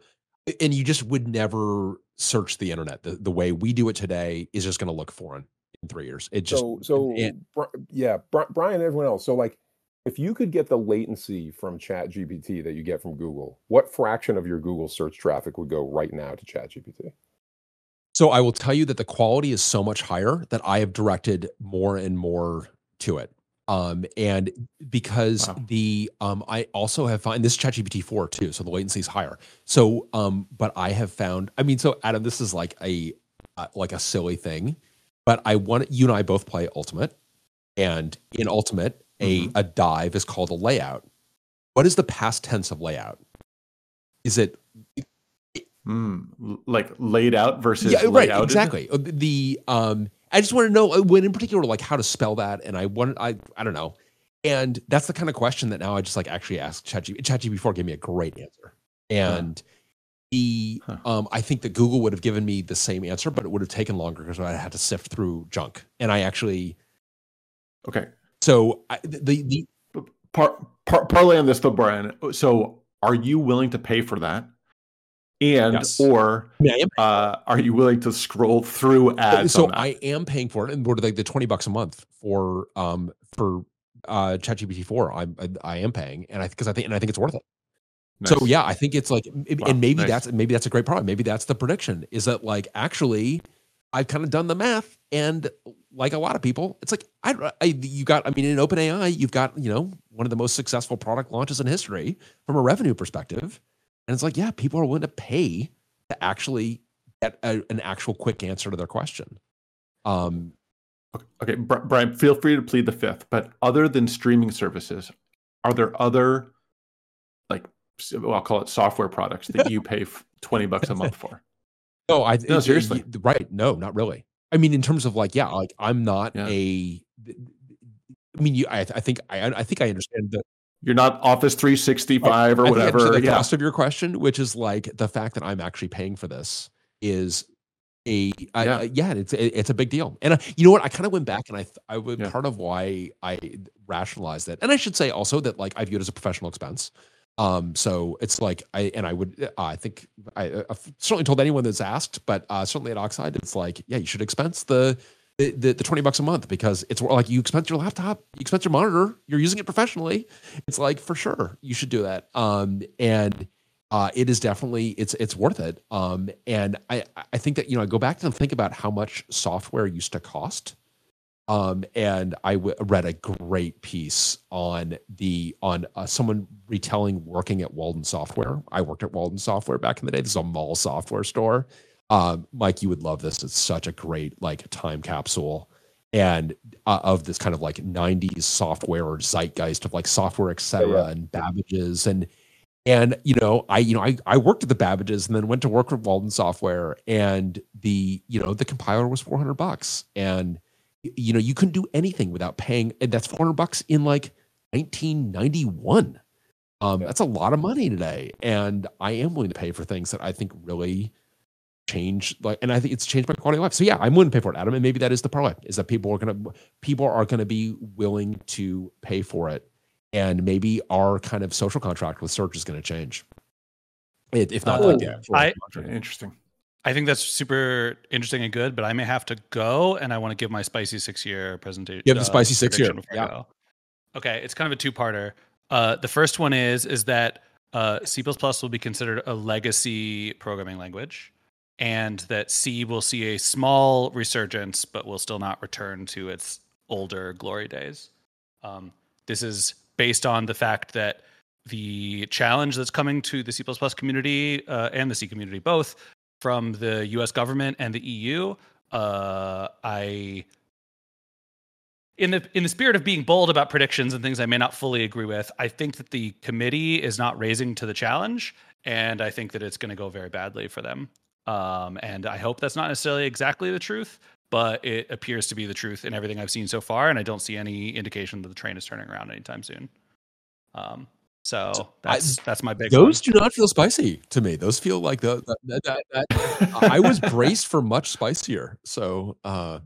and you just would never search the internet the, the way we do it today is just going to look foreign in three years. It just so so yeah, Bryan, everyone else. So like if you could get the latency from Chat GPT that you get from Google, what fraction of your Google search traffic would go right now to Chat GPT? So I will tell you that the quality is so much higher that I have directed more and more to it. Um, and because wow. the um, I also have found this is ChatGPT four too, so the latency is higher. So, um, but I have found, I mean, so Adam, this is like a uh, like a silly thing, but I want you and I both play Ultimate, and in Ultimate, a mm-hmm. a dive is called a layout. What is the past tense of layout? Is it mm, like laid out versus yeah, right? Exactly. Uh, the um, I just want to know uh, when in particular, like how to spell that, and I want I I don't know, and that's the kind of question that now I just like actually ask ChatGPT. ChatGPT before gave me a great answer, and. Huh. The, huh. um, I think that Google would have given me the same answer, but it would have taken longer because I had to sift through junk. And I actually, okay, so I, the the par, par, parlay on this though, Bryan. So are you willing to pay for that? And yes. or uh, are you willing to scroll through ads? So I am paying for it, and what are like the twenty bucks a month for um for uh ChatGPT four? I'm I, I am paying, and I because I think and I think it's worth it. Nice. So yeah, I think it's like, wow, and maybe nice. that's maybe that's a great problem. Maybe that's the prediction is that like actually, I've kind of done the math, and like a lot of people, it's like I, I you got. I mean, in OpenAI, you've got you know one of the most successful product launches in history from a revenue perspective and it's like, yeah, people are willing to pay to actually get a, an actual quick answer to their question. Um, okay, Bryan, feel free to plead the fifth. But other than streaming services, are there other, well, I'll call it software products that you pay twenty bucks a month for? No, I no seriously, right? No, not really. I mean, in terms of like, yeah, like I'm not yeah. a. I mean, you. I, I think I. I think I understand that you're not Office 365 or I whatever. the yeah. cost of your question, which is like the fact that I'm actually paying for this, is a yeah, yeah it's it's a big deal. And uh, you know what? I kind of went back and I I would yeah. part of why I rationalized it, and I should say also that like I view it as a professional expense. Um, so it's like I and I would uh, I think I, I've certainly told anyone that's asked, but uh, certainly at Oxide, it's like yeah, you should expense the the, the, the 20 bucks a month because it's like you expense your laptop, you expense your monitor, you're using it professionally. It's like for sure you should do that. Um, and uh, it is definitely it's it's worth it. Um, and I I think that you know I go back and think about how much software used to cost. Um, and I w- read a great piece on the on uh, someone retelling working at Walden Software. I worked at Walden Software back in the day. This is a mall software store, um, Mike, you would love this. It's such a great like time capsule and uh, of this kind of like 90s software or zeitgeist of like software etc yeah, yeah. and babbages and and you know i you know I, I worked at the Babbage's and then went to work with walden software and the you know the compiler was 400 bucks and you know you couldn't do anything without paying and that's 400 bucks in like 1991 um yeah. that's a lot of money today and i am willing to pay for things that i think really change like and i think it's changed my quality of life. So yeah i'm willing to pay for it adam and maybe that is the parlay is that people are going to people are going to be willing to pay for it and maybe our kind of social contract with search is going to change. It, if not oh, yeah, I, interesting i think that's super interesting and good but i may have to go and i want to give my spicy six year presentation you have the uh, spicy six year yeah. okay it's kind of a two-parter uh, the first one is is that uh, C++ will be considered a legacy programming language and that C will see a small resurgence, but will still not return to its older glory days. Um, this is based on the fact that the challenge that's coming to the C community uh, and the C community both from the US government and the EU. Uh, I in the in the spirit of being bold about predictions and things I may not fully agree with, I think that the committee is not raising to the challenge, and I think that it's going to go very badly for them. Um, and I hope that's not necessarily exactly the truth, but it appears to be the truth in everything I've seen so far. And I don't see any indication that the train is turning around anytime soon. Um, so that's I, that's my big. Those one. do not feel spicy to me. Those feel like the, the that, that, I was braced for much spicier. So uh,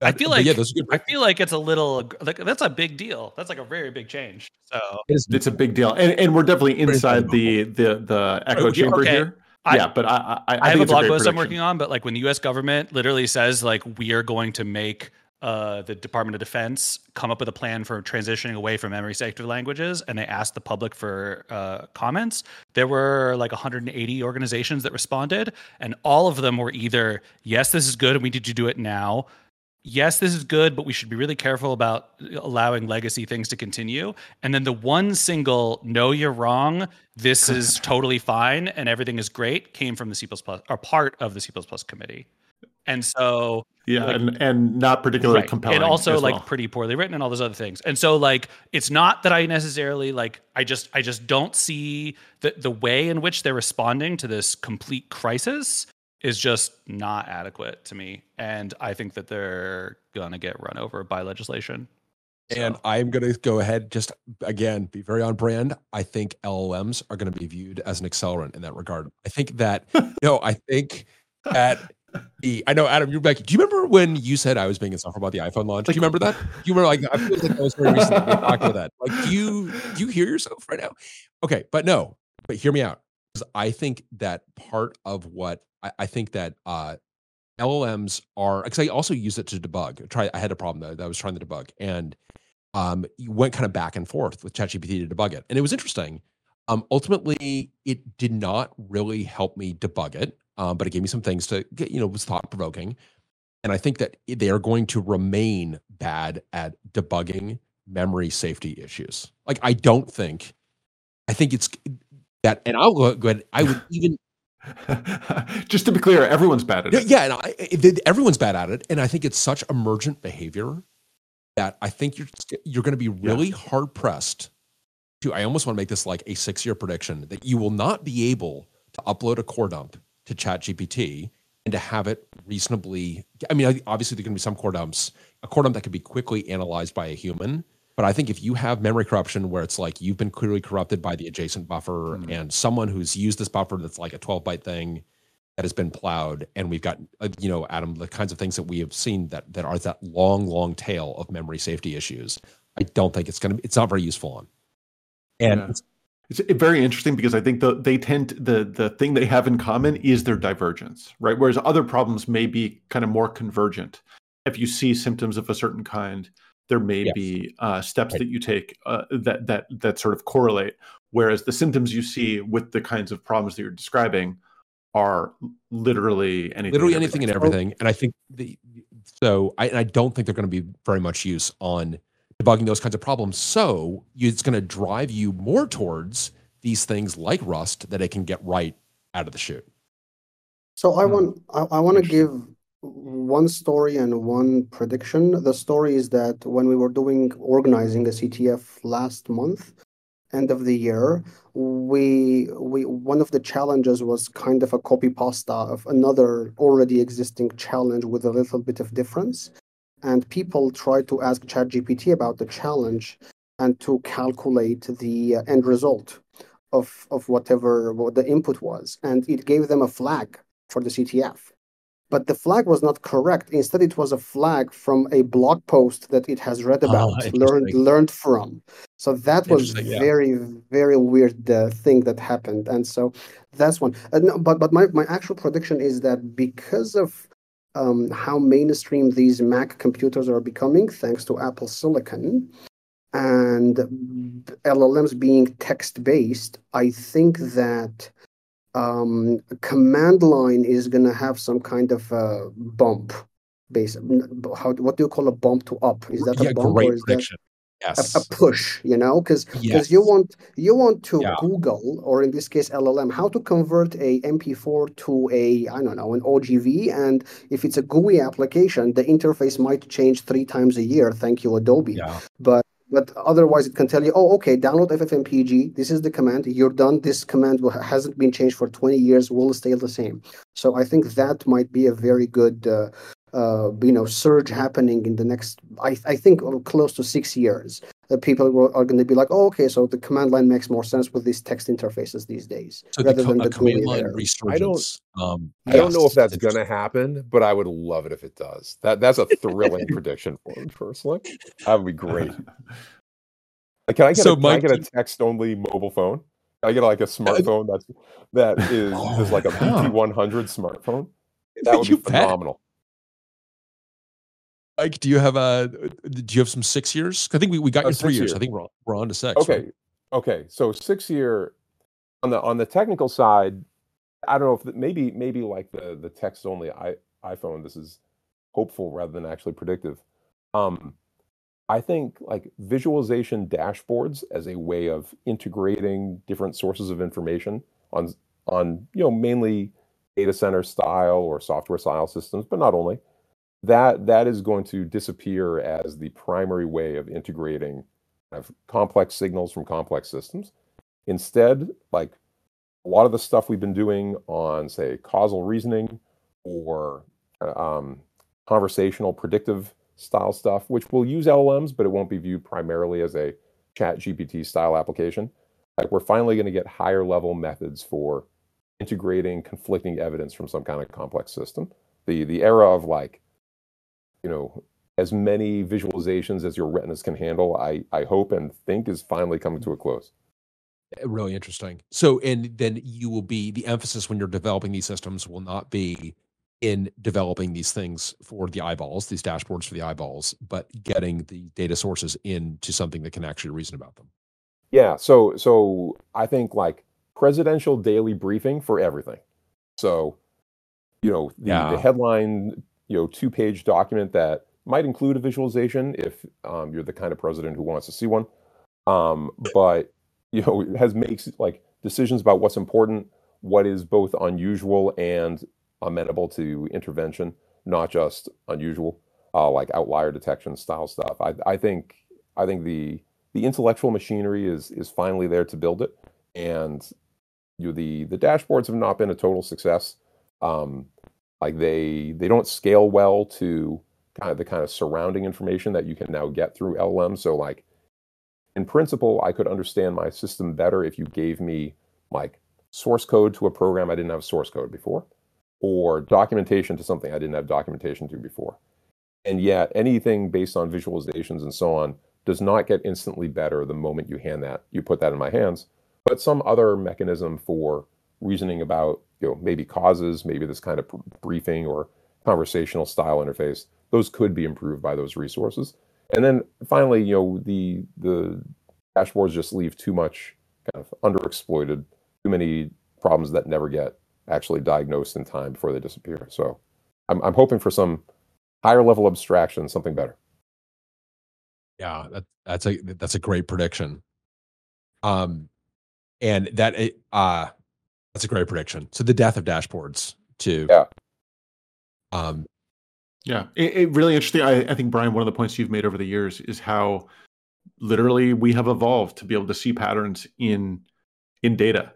I feel like yeah, those good. I feel like it's a little like that's a big deal. That's like a very big change. So it's, it's a big deal, and, and we're definitely inside the the the echo chamber okay. here. I, yeah, but I I, I, I have a blog post I'm working on. But like when the U.S. government literally says like we are going to make uh, the Department of Defense come up with a plan for transitioning away from memory safety languages, and they asked the public for uh, comments. There were like 180 organizations that responded, and all of them were either yes, this is good, and we need to do it now. Yes, this is good, but we should be really careful about allowing legacy things to continue. And then the one single "No, you're wrong. This is totally fine, and everything is great" came from the C++ or part of the C++ committee. And so yeah, like, and, and not particularly right. compelling. And also like well. pretty poorly written and all those other things. And so like it's not that I necessarily like I just I just don't see the the way in which they're responding to this complete crisis is just not adequate to me. And I think that they're gonna get run over by legislation. So. And I'm going to go ahead, just again, be very on brand. I think LLMs are going to be viewed as an accelerant in that regard. I think that, no, I think that I know, Adam, you're back. Do you remember when you said I was being insufferable about the iPhone launch? Like, do you remember that? Do you remember like I feel like I was very recently talking about that. Like, do you do you hear yourself right now? Okay, but no, but hear me out. Because I think that part of what I, I think that uh LLMs are because I also use it to debug. Try I had a problem though that I was trying to debug and um you went kind of back and forth with ChatGPT to debug it. And it was interesting. Um ultimately it did not really help me debug it um, but it gave me some things to get, you know, was thought provoking. And I think that they are going to remain bad at debugging memory safety issues. Like, I don't think, I think it's that, and I'll go ahead, I would even. Just to be clear, everyone's bad at it. Yeah, and I, everyone's bad at it. And I think it's such emergent behavior that I think you're you're going to be really yeah. hard pressed to. I almost want to make this like a six year prediction that you will not be able to upload a core dump to ChatGPT and to have it reasonably. I mean, obviously, there can be some core dumps, a core dump that can be quickly analyzed by a human. But I think if you have memory corruption where it's like you've been clearly corrupted by the adjacent buffer mm. and someone who's used this buffer that's like a 12 byte thing that has been plowed, and we've got, uh, you know, Adam, the kinds of things that we have seen that that are that long, long tail of memory safety issues. I don't think it's going to, it's not very useful on. And yeah. It's very interesting because I think the, they tend to, the the thing they have in common is their divergence, right? Whereas other problems may be kind of more convergent. If you see symptoms of a certain kind, there may yes. be uh, steps right. that you take uh, that that that sort of correlate. Whereas the symptoms you see with the kinds of problems that you're describing are literally anything, literally and anything and everything. And I think the so I, I don't think they're going to be very much use on debugging those kinds of problems. So it's going to drive you more towards these things like Rust that it can get right out of the chute. So I hmm. want I, I want to give one story and one prediction. The story is that when we were doing organizing a CTF last month, end of the year, we we one of the challenges was kind of a copy pasta of another already existing challenge with a little bit of difference and people tried to ask ChatGPT about the challenge and to calculate the uh, end result of of whatever what the input was, and it gave them a flag for the CTF. But the flag was not correct. Instead, it was a flag from a blog post that it has read oh, about, oh, learned learned from. So that was yeah. very very weird uh, thing that happened, and so that's one. Uh, no, but but my my actual prediction is that because of how mainstream these Mac computers are becoming thanks to Apple Silicon and LLMs being text based, I think that um, command line is going to have some kind of a bump. Base, how what do you call a bump to up? Is that yeah, a bump great or is prediction. Yes. a, a, push you know because because yes. you want you want to yeah. google or in this case llm how to convert a mp4 to a i don't know an ogv and if it's a gui application the interface might change three times a year thank you adobe yeah. but but otherwise it can tell you oh okay download ffmpeg this is the command you're done this command hasn't been changed for 20 years will stay the same so i think that might be a very good uh, Uh, you know surge happening in the next I, I think uh, close to six years that people are going to be like oh okay so the command line makes more sense with these text interfaces these days so rather the, than the command line resurgence I don't um, I don't know if that's going to happen but I would love it if it does. That that's a thrilling prediction for me personally. That would be great. Can I get, so a, Mike, can I get a text only mobile phone? Can I get like a smartphone that's that is, oh, is like a VT100 smartphone? That would be phenomenal Mike, do you have a? Do you have some six years? I think we, we got uh, your three years. years. I think we're we're on to six. Okay, right? okay. So six year on the on the technical side. I don't know if the, maybe maybe like the the text only i iPhone. This is hopeful rather than actually predictive. Um, I think like visualization dashboards as a way of integrating different sources of information on on you know mainly data center style or software style systems, but not only that that is going to disappear as the primary way of integrating kind of complex signals from complex systems. Instead, like a lot of the stuff we've been doing on say causal reasoning or um, conversational predictive style stuff, which will use LLMs, but it won't be viewed primarily as a chat GPT style application. Like we're finally going to get higher level methods for integrating conflicting evidence from some kind of complex system. The the era of like, you know, as many visualizations as your retinas can handle, I, I hope and think is finally coming to a close. Eh, really interesting. So, and then you will be the emphasis when you're developing these systems will not be in developing these things for the eyeballs, these dashboards for the eyeballs, but getting the data sources into something that can actually reason about them. Yeah. So, so I think like presidential daily briefing for everything. So, you know, the, yeah. the headline, you know, two page document that might include a visualization if um, you're the kind of president who wants to see one. Um, but, you know, has makes like decisions about what's important, what is both unusual and amenable to intervention, not just unusual, uh, like outlier detection style stuff. I, I think I think the the intellectual machinery is is finally there to build it, and you know, the the dashboards have not been a total success. Um, like they they don't scale well to kind of the kind of surrounding information that you can now get through LLM. So like in principle, I could understand my system better if you gave me like source code to a program I didn't have source code before or documentation to something I didn't have documentation to before. And yet, anything based on visualizations and so on does not get instantly better the moment you hand that, you put that in my hands. But some other mechanism for reasoning about, you know, maybe causes, maybe this kind of briefing or conversational style interface, those could be improved by those resources. And then finally, you know, the the dashboards just leave too much kind of underexploited, too many problems that never get actually diagnosed in time before they disappear. So I'm, I'm hoping for some higher level abstraction, something better. Yeah, that, that's a that's a great prediction. Um, and that uh that's a great prediction. So the death of dashboards too. Yeah. Um, yeah, it, it really interesting. I, I think Bryan, one of the points you've made over the years is how literally we have evolved to be able to see patterns in in data,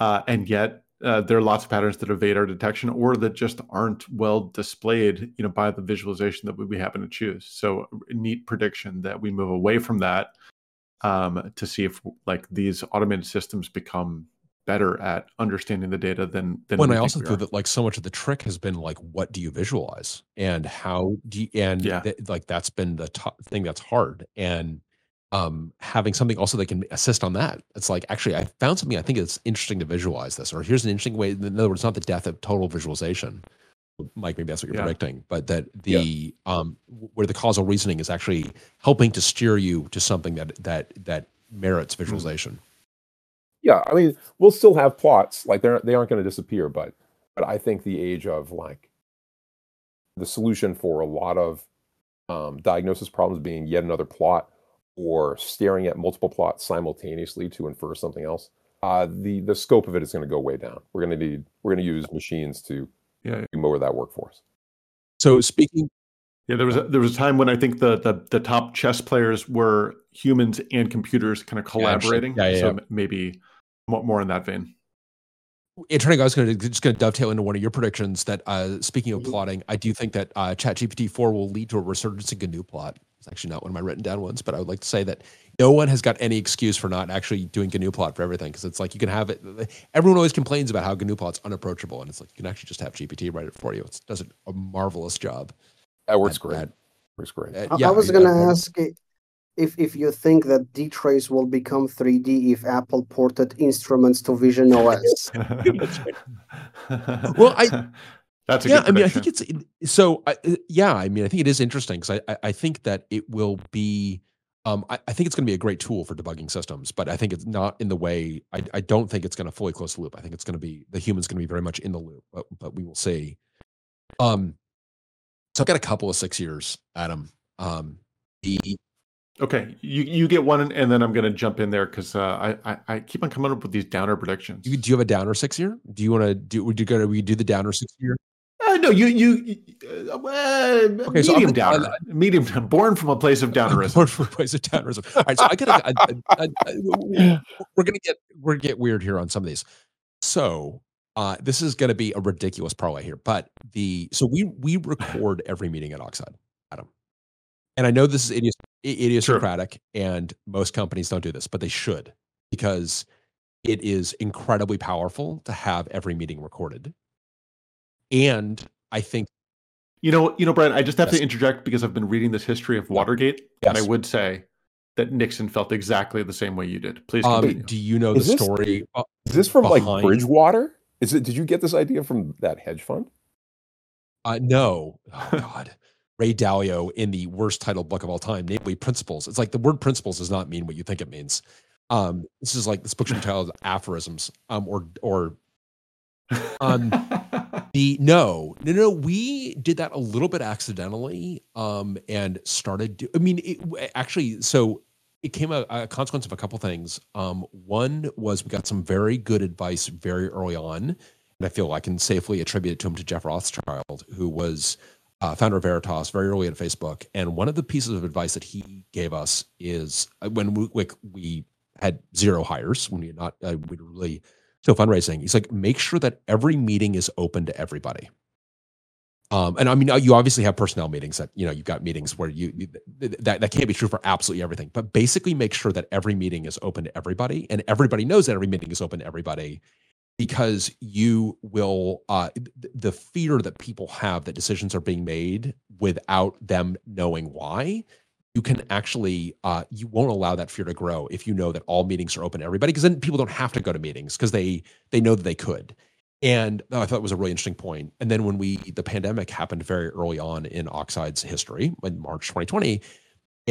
uh, and yet uh, there are lots of patterns that evade our detection or that just aren't well displayed you know by the visualization that we, we happen to choose so neat prediction that we move away from that um, to see if like these automated systems become better at understanding the data than than when I also feel that like so much of the trick has been like what do you visualize and how do you, and yeah. th- like that's been the top thing that's hard and um, having something also that can assist on that. It's like actually, I found something I think it's interesting to visualize this, or here's an interesting way. In other words, not the death of total visualization, Mike. Maybe that's what you're yeah. predicting, but that the yeah. um, where the causal reasoning is actually helping to steer you to something that that that merits hmm. visualization. Yeah, I mean, we'll still have plots like they're they aren't going to disappear, but but I think the age of like the solution for a lot of um, diagnosis problems being yet another plot or staring at multiple plots simultaneously to infer something else, uh, the the scope of it is going to go way down. We're going to need we're going to use machines to yeah. do more of that work for us. So speaking, yeah, there was a, there was a time when I think the the, the top chess players were humans and computers kind of collaborating. Yeah, yeah, so maybe more, more in that vein. Turning, I was going to just going to dovetail into one of your predictions that uh, speaking of mm-hmm. plotting, I do think that uh, ChatGPT four will lead to a resurgence in gnuplot. It's actually not one of my written down ones, but I would like to say that no one has got any excuse for not actually doing gnuplot for everything because it's like you can have it. Everyone always complains about how gnuplot's unapproachable, and it's like you can actually just have GPT write it for you. It does a marvelous job. That works great. At, works great. At, yeah, I was going to ask if if you think that DTrace will become 3D if Apple ported instruments to visionOS. well, I That's a yeah. I mean, I think it's so. Uh, yeah, I mean, I think it is interesting because I, I think that it will be. Um, I, I think it's going to be a great tool for debugging systems, but I think it's not in the way. I, I don't think it's going to fully close the loop. I think it's going to be the human's going to be very much in the loop, but but we will see. Um, so I've got a couple of six years, Adam. Um, the Okay, you you get one, and then I'm going to jump in there because uh, I, I, I keep on coming up with these downer predictions. Do you, do you have a downer six year? Do you want to do? Would you go to? We do the downer six year? Uh, no, you you uh, okay, medium so downer, uh, medium born from a place of downerism. born from a place of downerism. All right, so I gotta. we're gonna get we're gonna get weird here on some of these. So uh, this is going to be a ridiculous parlay here, but the so we we record every meeting at Oxide, Adam, and I know this is idios- idiosyncratic, sure. and most companies don't do this, but they should because it is incredibly powerful to have every meeting recorded. And I think, you know, you know, Bryan, I just have yes. to interject because I've been reading this history of Watergate, yes. and I would say that Nixon felt exactly the same way you did. Please um, continue. Um, do you know is the this, story? Is this from behind? like Bridgewater? Is it? Did you get this idea from that hedge fund? Uh, no. Oh God. Ray Dalio in the worst titled book of all time, namely Principles. It's like the word principles does not mean what you think it means. Um, this is like this book should be titled Aphorisms, um, or or um, the no, no, no. We did that a little bit accidentally, um, and started. Do, I mean, it, actually, so it came a, a, consequence of a couple things. Um, one was we got some very good advice very early on, and I feel I can safely attribute it to him to Jeff Rothschild, who was uh, founder of Veritas, very early at Facebook. And one of the pieces of advice that he gave us is uh, when we, we, we had zero hires, when we had not, uh, we really still fundraising. He's like, make sure that every meeting is open to everybody. Um, and I mean, you obviously have personnel meetings that you know you've got meetings where you, you that that can't be true for absolutely everything, but basically make sure that every meeting is open to everybody, and everybody knows that every meeting is open to everybody, because you will uh, the fear that people have that decisions are being made without them knowing why you can actually uh, you won't allow that fear to grow if you know that all meetings are open to everybody because then people don't have to go to meetings because they they know that they could and i thought it was a really interesting point and then when we the pandemic happened very early on in oxide's history in march 2020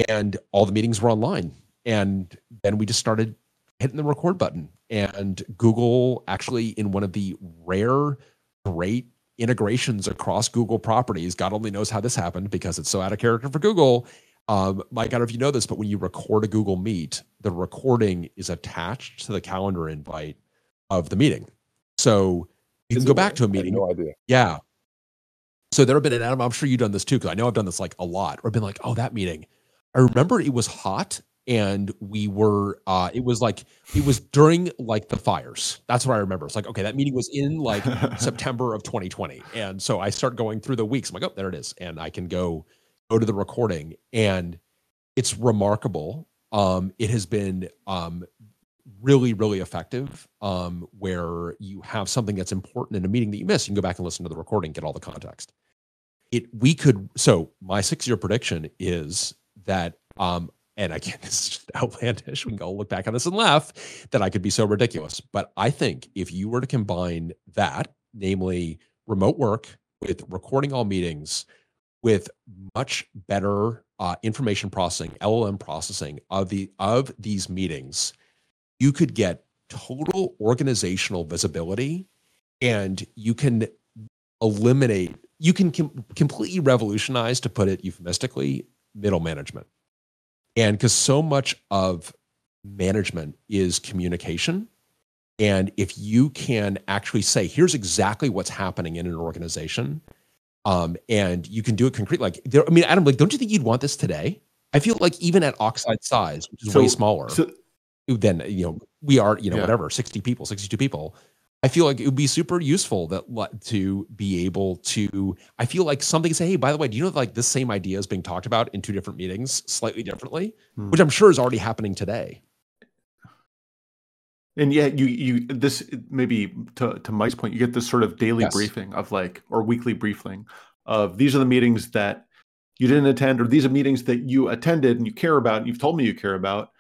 and all the meetings were online and then we just started hitting the record button. And Google actually, in one of the rare, great integrations across Google properties, God only knows how this happened because it's so out of character for Google. Um, Mike, I don't know if you know this, but when you record a Google Meet, the recording is attached to the calendar invite of the meeting. So you can go back to a meeting. no idea. Yeah. So there have been, and Adam, I'm sure you've done this too, because I know I've done this like a lot, or been like, oh, that meeting. I remember it was hot and we were uh it was like it was during like the fires that's what i remember it's like okay that meeting was in like september of 2020 and so i start going through the weeks i'm like oh there it is and i can go go to the recording and it's remarkable um it has been um really really effective um where you have something that's important in a meeting that you miss you can go back and listen to the recording get all the context it we could so my six year prediction is that um and again, this is just outlandish. We can go look back on this and laugh that I could be so ridiculous. But I think if you were to combine that, namely remote work with recording all meetings, with much better uh, information processing, LLM processing of the of these meetings, you could get total organizational visibility, and you can eliminate. You can com- completely revolutionize, to put it euphemistically, middle management and because so much of management is communication. And if you can actually say, here's exactly what's happening in an organization, um, and you can do it concrete, like, there, I mean, Adam, like, don't you think you'd want this today? I feel like even at Oxide size, which is so, way smaller, so, than you know, we are, you know, yeah. whatever, 60 people, 62 people. I feel like it would be super useful that to be able to. I feel like something say, hey, by the way, do you know like this same idea is being talked about in two different meetings, slightly differently, hmm. which I'm sure is already happening today. And yet, you you this maybe to to Mike's point, you get this sort of daily yes. briefing of like or weekly briefing of these are the meetings that you didn't attend, or these are meetings that you attended and you care about, and you've told me you care about,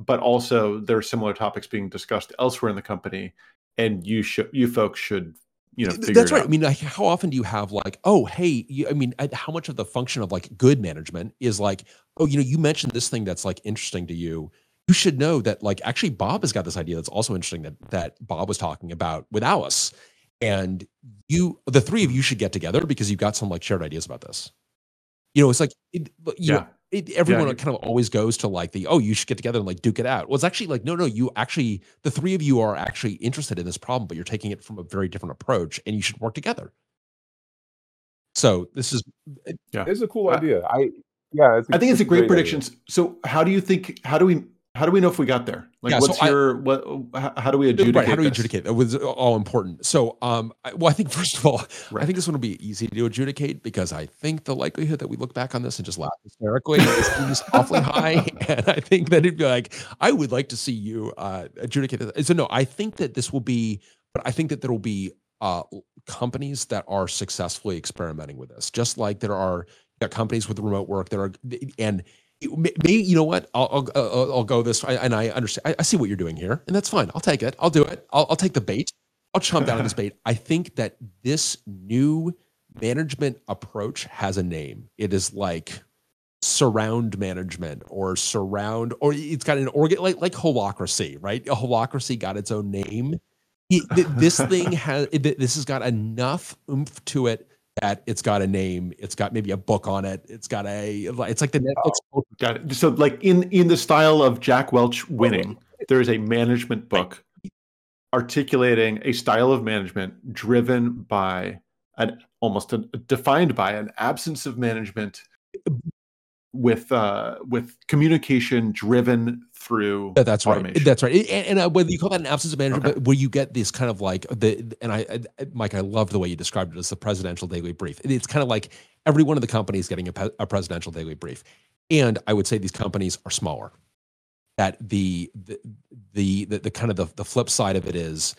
but also there are similar topics being discussed elsewhere in the company and you should you folks should you know that's right. Out. i mean like how often do you have like oh hey you, i mean how much of the function of like good management is like oh you know you mentioned this thing that's like interesting to you. You should know that like actually bob has got this idea that's also interesting that that bob was talking about with alice. And you the three of you should get together because you've got some like shared ideas about this. You know it's like it, yeah know, it, everyone yeah. kind of always goes to like the oh you should get together and like duke it out well it's actually like no no you actually the three of you are actually interested in this problem but you're taking it from a very different approach and you should work together so this is yeah it's a cool uh, idea i yeah i think it's a great, great prediction idea. so how do you think how do we how do we know if we got there? Like, yeah, what's so your I, what? How do we adjudicate? Right, how do we adjudicate? That was all important. So, um, I, well, I think first of all, right. I think this one will be easy to adjudicate because I think the likelihood that we look back on this and just laugh hysterically is, is awfully high, and I think that it'd be like, I would like to see you uh, adjudicate this. So, no, I think that this will be, but I think that there will be uh, companies that are successfully experimenting with this, just like there are companies with remote work that are and maybe you know what? I'll I'll, I'll go this and I understand I, I, see what you're doing here and that's fine. I'll take it. I'll do it. I'll, I'll take the bait. I'll chomp down on this bait. I think that this new management approach has a name. It is like surround management or surround or it's got an organ like like holacracy right? A holacracy got its own name. This thing has this has got enough oomph to it that it's got a name it's got maybe a book on it it's got a it's like the netflix oh, got it. So like in in the style of jack welch winning there is a management book articulating a style of management driven by an almost a, defined by an absence of management with uh with communication driven through that's automation. right that's right. And, and uh, whether you call that an absence of management okay. but where you get this kind of like the and I, I, mike i love the way you described it as the presidential daily brief. It's kind of like every one of the companies getting a, a presidential daily brief. And i would say these companies are smaller. That the the the, the, the kind of the, the flip side of it is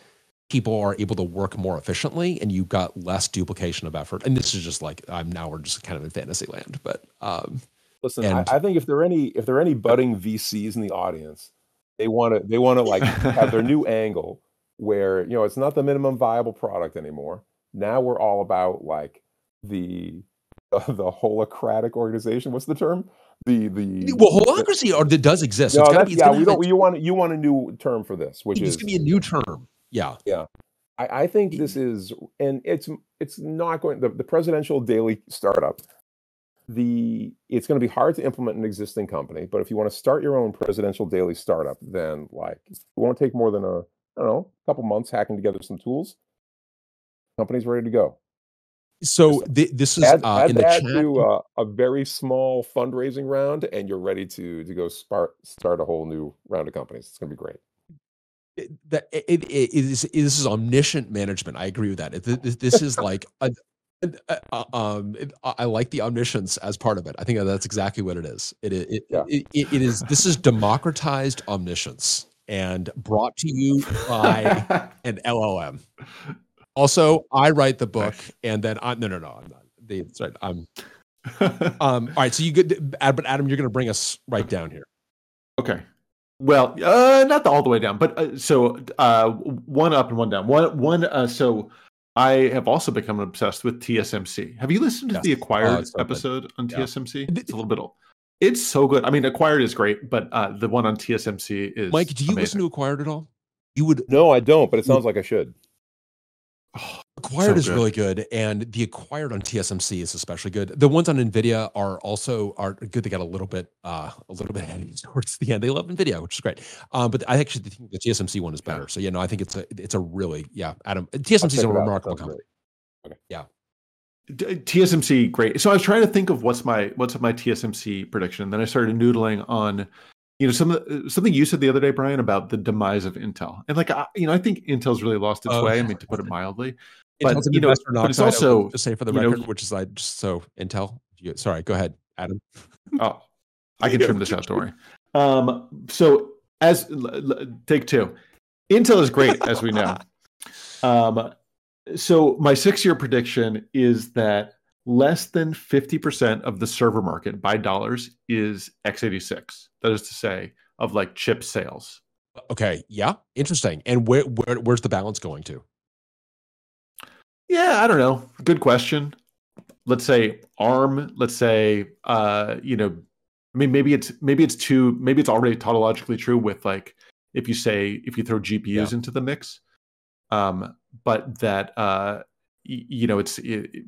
people are able to work more efficiently and you've got less duplication of effort. And this is just like i'm now we're just kind of in fantasy land but um Listen, and, I, I, think if there are any if there are any budding VCs in the audience, they want to they want to like have their new angle where you know it's not the minimum viable product anymore. Now we're all about like the the holacratic organization. What's the term? The the well, holacracy or it does exist. No, it's be, it's yeah, we don't. You want you want a new term for this, which it's is going to be a new term. Yeah, yeah. I, I think this is, and it's it's not going. The, the presidential daily startup the it's going to be hard to implement an existing company but if you want to start your own presidential daily startup then like it won't take more than a i don't know a couple months hacking together some tools. Company's ready to go. So th- this is add, uh, add in the chat. to uh, a very small fundraising round and you're ready to to go start start a whole new round of companies. It's going to be great. That it, it, it is this is omniscient management. I agree with that. This is like a, uh, uh, um, it, I like the omniscience as part of it. I think that's exactly what it is. It it, yeah. it, it, it is. This is democratized omniscience and brought to you by an LLM. Also, I write the book, and then I no no no I'm not. That's right. I'm. um. All right. So you get, but Adam, you're going to bring us right down here. Okay. Well, uh, not the, all the way down, but uh, so uh, one up and one down. One one. Uh, so I have also become obsessed with TSMC. Have you listened to yes. the Acquired oh, so episode good. on yeah. TSMC? It's a little bit old. It's so good. I mean, Acquired is great, but uh, the one on TSMC is. Mike, do you amazing. listen to Acquired at all? You would. No, I don't, but it sounds like I should. Oh, acquired so is good. really good, and the acquired on TSMC is especially good. The ones on Nvidia are also are good. They got a little bit uh, a little bit heavy towards the end. They love Nvidia, which is great. Um, but I actually think the TSMC one is better. So yeah, no, I think it's a it's a really yeah. Adam TSMC is a remarkable company. Okay. Yeah. TSMC great. So I was trying to think of what's my what's my TSMC prediction. Then I started noodling on you know some something you said the other day brian about the demise of intel. And like I, you know i think intel's really lost its oh, way i mean to put it mildly. But Intel's you know but it's also to say for the record know, which is like just so intel you, sorry go ahead adam. Oh i can trim this out don't worry. Um so as take two. Intel is great as we know. Um so my six year prediction is that less than 50% of the server market by dollars is x86 that is to say of like chip sales okay yeah interesting and where, where where's the balance going to Yeah, I don't know. Good question. Let's say ARM. Let's say, uh, you know, I mean, maybe it's maybe it's too maybe it's already tautologically true with like if you say if you throw GPUs yeah. into the mix, um, but that uh, y- you know it's it,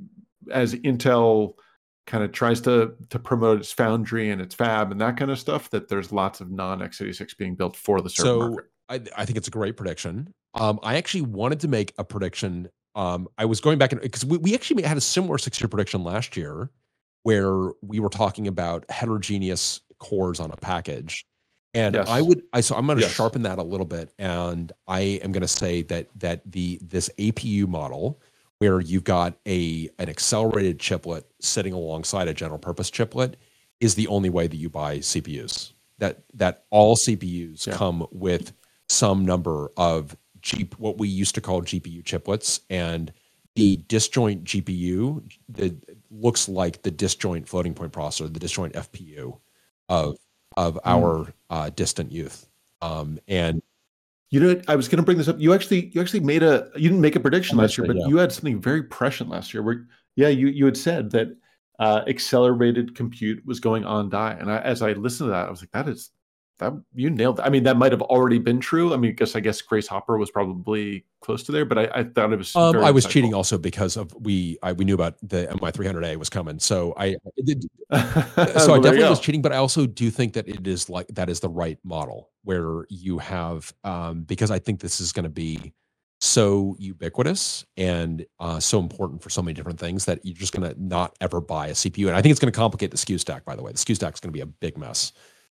as Intel kind of tries to to promote its foundry and its fab and that kind of stuff that there's lots of non x86 being built for the server so market. I, I think it's a great prediction. Um, I actually wanted to make a prediction. Um, I was going back and because we, we actually had a similar six year prediction last year where we were talking about heterogeneous cores on a package. And yes. I would I so I'm going to yes. sharpen that a little bit and I am going to say that that the this APU model where you've got a an accelerated chiplet sitting alongside a general purpose chiplet is the only way that you buy CPUs. That that all CPUs yeah. come with some number of G, what we used to call GPU chiplets, and the disjoint GPU that looks like the disjoint floating point processor, the disjoint FPU of of mm. our uh, distant youth. Um, and you know, I was going to bring this up. You actually, you actually made a, you didn't make a prediction last year, but yeah. you had something very prescient last year. Where, yeah, you you had said that uh, accelerated compute was going on die, and I, as I listened to that, I was like, that is that you nailed it. I mean, that might have already been true. I mean, I guess I guess Grace Hopper was probably close to there, but I, I thought it was. Um, I was insightful. cheating also because of we I, we knew about the MI300A was coming, so I did, so I definitely was cheating. But I also do think that it is like that is the right model where you have um, because I think this is going to be so ubiquitous and uh, so important for so many different things that you're just going to not ever buy a CPU. And I think it's going to complicate the SKU stack. By the way, the SKU stack is going to be a big mess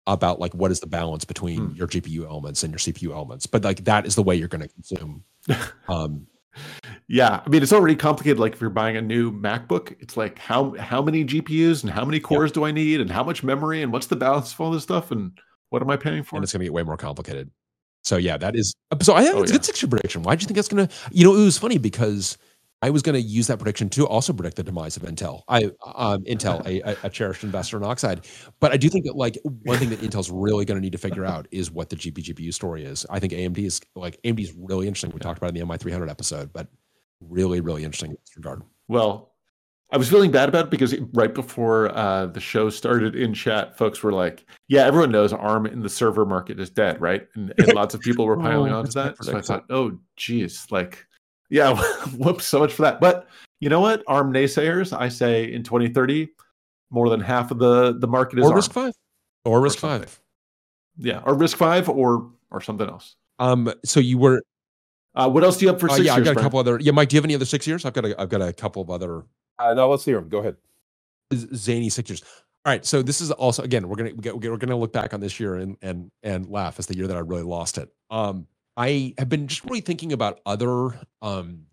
about like what is the balance between hmm. your GPU elements and your CPU elements. But like that is the way you're going to consume. Um, yeah, I mean it's already complicated. Like if you're buying a new MacBook, it's like how how many GPUs and how many cores yeah. do I need and how much memory and what's the balance of all this stuff and what am I paying for? And it's going to get way more complicated. So yeah, that is. So I think oh, it's yeah. a good six prediction. Why do you think that's going to? You know, it was funny because I was going to use that prediction to also predict the demise of Intel. I um, Intel, a, a, cherished investor in Oxide, but I do think that like one thing that Intel's really going to need to figure out is what the GP GPU story is. I think AMD is like AMD is really interesting. We talked about in the MI300 episode, but really, really interesting in this regard. Well, I was feeling bad about it because right before uh, the show started in chat, folks were like, "Yeah, everyone knows ARM in the server market is dead, right?" And, and lots of people were piling oh, onto that. So I thought, "Oh, geez, like." Yeah, whoops, so much for that. But you know what? ARM naysayers, I say in 2030, more than half of the the market is or RISC-V, or risk or five. Yeah, or RISC-V, or or something else. Um. So you were. Uh, what else do you have for uh, six yeah, years? Yeah, I've got a couple other. Yeah, Mike, do you have any other six years? I've got a. I've got a couple of other. Uh, no, let's hear them. Go ahead. Zany six years. All right. So this is also again we're gonna we're gonna look back on this year and and and laugh as the year that I really lost it. Um, I have been just really thinking about other um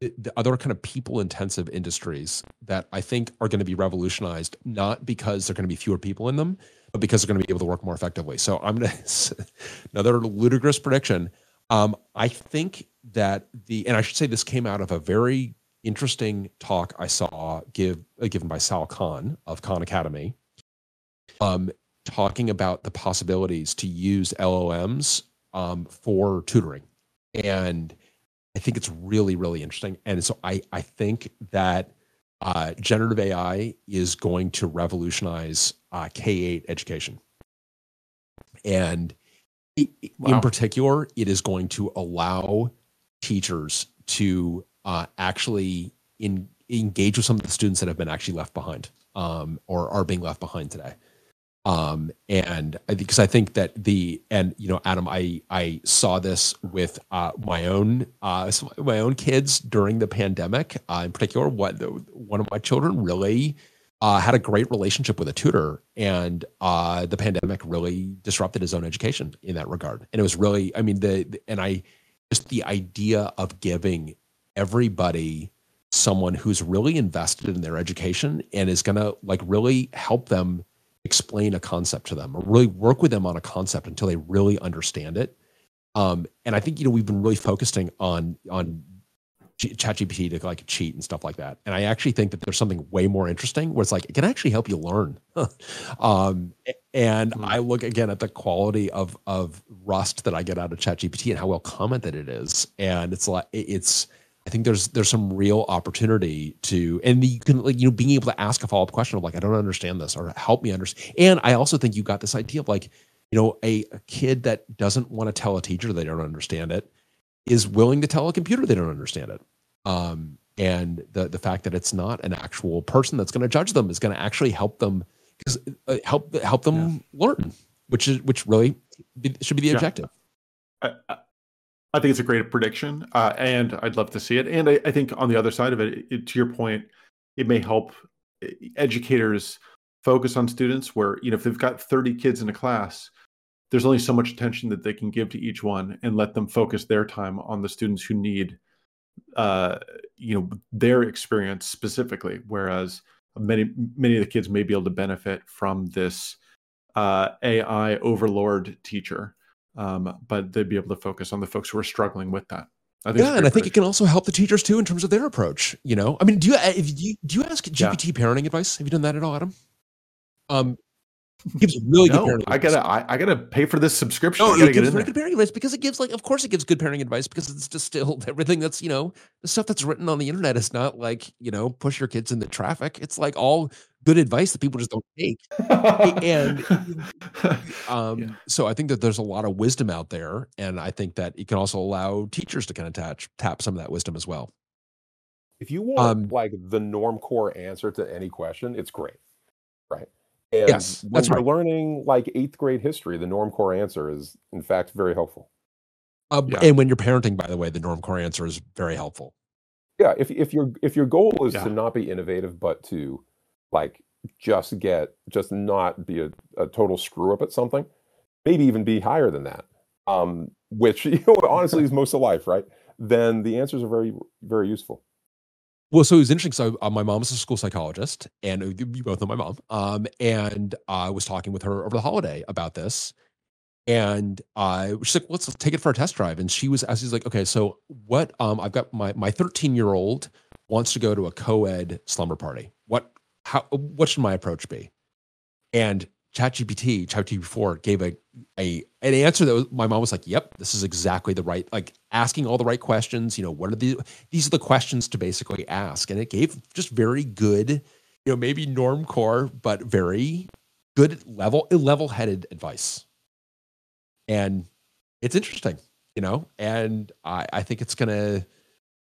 the other kind of people intensive industries that I think are going to be revolutionized, not because there are going to be fewer people in them, but because they're going to be able to work more effectively. So I'm going to, another ludicrous prediction. Um, I think that the, and I should say this came out of a very interesting talk I saw give, uh, given by Sal Khan of Khan Academy, um, talking about the possibilities to use LLMs um, for tutoring. And I think it's really, really interesting. And so I, I think that uh, generative AI is going to revolutionize uh, K 8 education. And it, wow. in particular, it is going to allow teachers to uh, actually in, engage with some of the students that have been actually left behind um, or are being left behind today. Um, and because I think that the and you know Adam, I I saw this with uh, my own uh, my own kids during the pandemic. Uh, in particular, what one of my children really uh, had a great relationship with a tutor, and uh, the pandemic really disrupted his own education in that regard. And it was really, I mean, the and I just the idea of giving everybody someone who's really invested in their education and is going to like really help them explain a concept to them or really work with them on a concept until they really understand it. Um, and I think you know we've been really focusing on on ChatGPT to like cheat and stuff like that. And I actually think that there's something way more interesting where it's like it can actually help you learn. um, and mm-hmm. I look again at the quality of of Rust that I get out of ChatGPT and how well commented it is. And it's like it's I think there's there's some real opportunity to, and you can like you know being able to ask a follow up question of like I don't understand this or help me understand. And I also think you got this idea of like you know a, a kid that doesn't want to tell a teacher they don't understand it is willing to tell a computer they don't understand it. Um, and the the fact that it's not an actual person that's going to judge them is going to actually help them because uh, help help them yeah. learn, which is which really should be the yeah. objective. I, I, think it's a great prediction, uh, and I'd love to see it. And I, I think on the other side of it, it, to your point, it may help educators focus on students where you know if they've got 30 kids in a class there's only so much attention that they can give to each one and let them focus their time on the students who need uh, you know their experience specifically whereas many many of the kids may be able to benefit from this uh, ai overlord teacher um, but they'd be able to focus on the folks who are struggling with that I think yeah, and I think it can also help the teachers too in terms of their approach. You know, I mean, do you if you do you ask GPT yeah. parenting advice? Have you done that at all, Adam? Um, gives really no, good parenting. I gotta, I, I, gotta pay for this subscription. Oh, it gives very good parenting advice because it gives, like, of course, it gives good parenting advice because it's distilled everything that's, you know, the stuff that's written on the internet is not like, you know, push your kids into traffic. It's like all good advice that people just don't take. and um, yeah. so I think that there's a lot of wisdom out there, and I think that it can also allow teachers to kind of touch, tap some of that wisdom as well. If you want um, like the norm core answer to any question, it's great, right? And yes, when that's you're right. learning like eighth grade history, the norm core answer is in fact very helpful. Uh, yeah. And when you're parenting, by the way, the norm core answer is very helpful. Yeah, if if your if your goal is yeah. to not be innovative, but to like just get just not be a, a total screw up at something, maybe even be higher than that. Um, which you know honestly is most of life, right? Then the answers are very very useful. Well, so it was interesting. So uh, my is a school psychologist, and uh, you both know my mom. Um, and I was talking with her over the holiday about this, and I she's like, "Let's take it for a test drive." And she was, as she's like, "Okay, so what? Um, I've got my my 13 year old wants to go to a co-ed slumber party. What? How? What should my approach be?" And ChatGPT, ChatGPT 4 gave a, a an answer that was, my mom was like, "Yep, this is exactly the right like asking all the right questions. You know, what are the these are the questions to basically ask?" And it gave just very good, you know, maybe norm core, but very good level level headed advice. And it's interesting, you know, and I I think it's gonna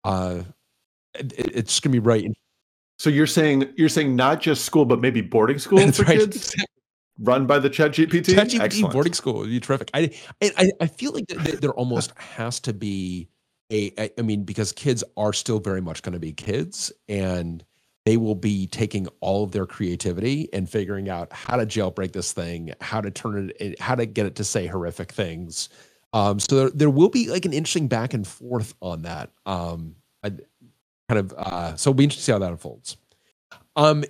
uh it, it's gonna be right. So you're saying you're saying not just school, but maybe boarding school for right. kids run by the Chat GPT. Chat GPT boarding school would be terrific. I I, I feel like there almost has to be a. I mean, because kids are still very much going to be kids, and they will be taking all of their creativity and figuring out how to jailbreak this thing, how to turn it, how to get it to say horrific things. Um, so there, there will be like an interesting back and forth on that. Um, I, kind of. Uh, so it'll be interesting to see how that unfolds. Um,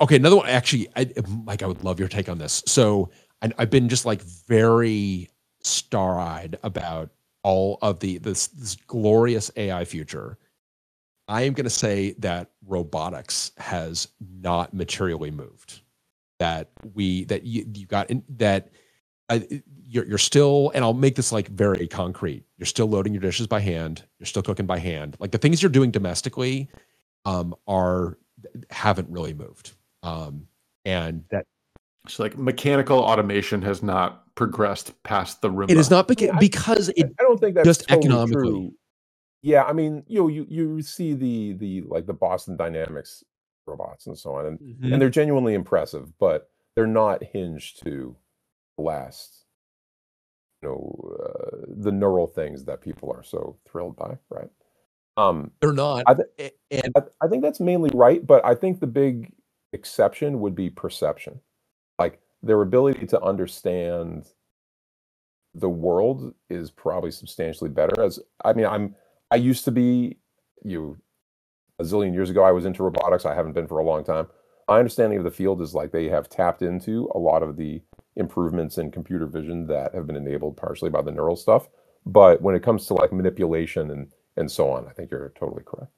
Okay, another one. Actually, I, Mike, I would love your take on this. So I, have been just like very star-eyed about all of the this, this glorious AI future. I am going to say that robotics has not materially moved. That we that you, you got in, that uh, you're, you're still, and I'll make this like very concrete. You're still loading your dishes by hand. You're still cooking by hand. Like the things you're doing domestically um, are haven't really moved. Um, and that so like mechanical automation has not progressed past the Roomba. It is not beca- because it. I don't think that's just totally economically. True. Yeah, I mean, you know, you you see the the like the Boston Dynamics robots and so on, and mm-hmm. and they're genuinely impressive, but they're not hinged to last, you know, uh, the neural things that people are so thrilled by, right? Um, they're not. I, th- and I, I think that's mainly right, but I think the big exception would be perception. Like their ability to understand the world is probably substantially better. As I mean, I'm I used to be you a zillion years ago. I was into robotics. I haven't been for a long time. My understanding of the field is like they have tapped into a lot of the improvements in computer vision that have been enabled partially by the neural stuff. But when it comes to like manipulation and and so on, I think you're totally correct.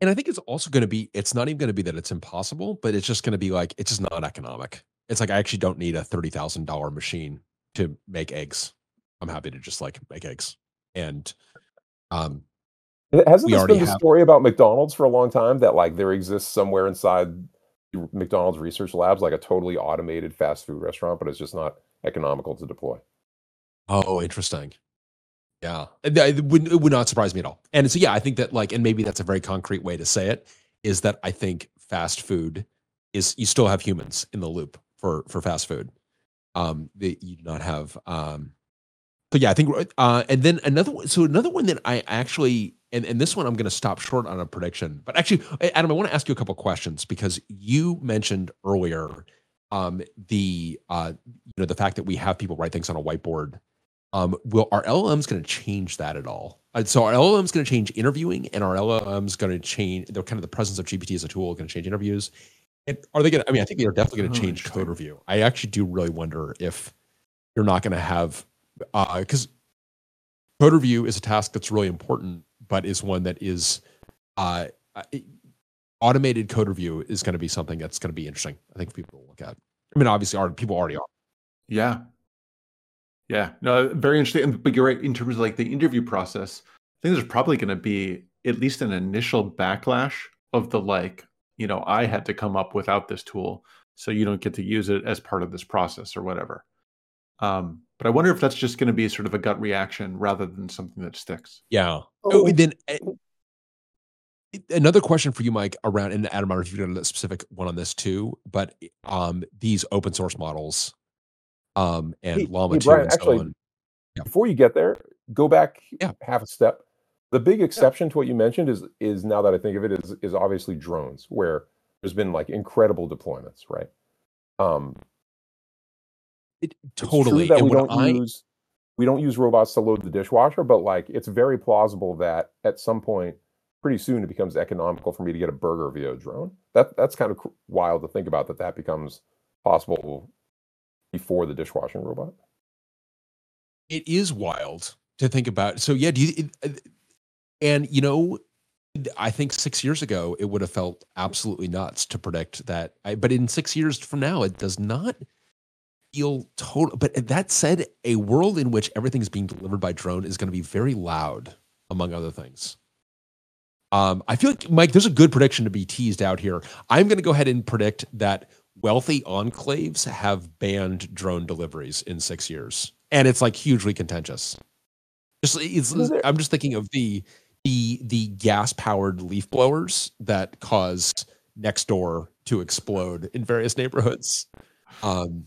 And I think it's also going to be, it's not even going to be that it's impossible, but it's just going to be like, it's just not economic. It's like, I actually don't need a $30,000 machine to make eggs. I'm happy to just like make eggs. And, um, Hasn't this been the have... story about McDonald's for a long time that like there exists somewhere inside McDonald's research labs like a totally automated fast food restaurant, but it's just not economical to deploy. Oh, interesting. Yeah, it would, it would not surprise me at all. And so, yeah, I think that like, and maybe that's a very concrete way to say it is that I think fast food is you still have humans in the loop for for fast food. Um, that you do not have. Um, so yeah, I think. Uh, and then another one. So another one that I actually and, and this one I'm going to stop short on a prediction. But actually, Adam, I want to ask you a couple questions because you mentioned earlier um, the uh, you know the fact that we have people write things on a whiteboard. Um, will our LLMs going to change that at all? So our LLMs going to change interviewing, and our LLMs going to change the kind of the presence of GPT as a tool going to change interviews. And are they going to? I mean, I think they're definitely going to oh, change code review. I actually do really wonder if you're not going to have because uh, code review is a task that's really important but is one that is uh, uh automated code review is going to be something that's going to be interesting. I think people will look at. I mean, obviously, are people already are. Yeah, yeah, no, very interesting. But you're right in terms of like the interview process. I think there's probably going to be at least an initial backlash of the like, you know, I had to come up without this tool, so you don't get to use it as part of this process or whatever. Um, but I wonder if that's just going to be sort of a gut reaction rather than something that sticks. Yeah. Oh, oh then eh, another question for you, Mike, around and Adam, I don't know if you've got a specific one on this too, but um, these open source models um, and hey, Llama hey, Bryan, 2 and actually, so on. Yeah. Before you get there, go back yeah. half a step. The big exception yeah. to what you mentioned is is now that I think of it is is obviously drones, where there's been like incredible deployments, right? Um, it, totally. that and we don't I, use we don't use robots to load the dishwasher, but like it's very plausible that at some point, pretty soon, it becomes economical for me to get a burger via a drone. That that's kind of wild to think about that that becomes possible before the dishwashing robot. It is wild to think about. So yeah, do you? And you know, I think six years ago it would have felt absolutely nuts to predict that. But in six years from now, it does not feel total. But that said, a world in which everything is being delivered by drone is going to be very loud, among other things. Um, I feel like Mike, there's a good prediction to be teased out here. I'm going to go ahead and predict that wealthy enclaves have banned drone deliveries in six years, and it's like hugely contentious. Just, it's, I'm just thinking of the the the gas powered leaf blowers that caused Nextdoor to explode in various neighborhoods. Um,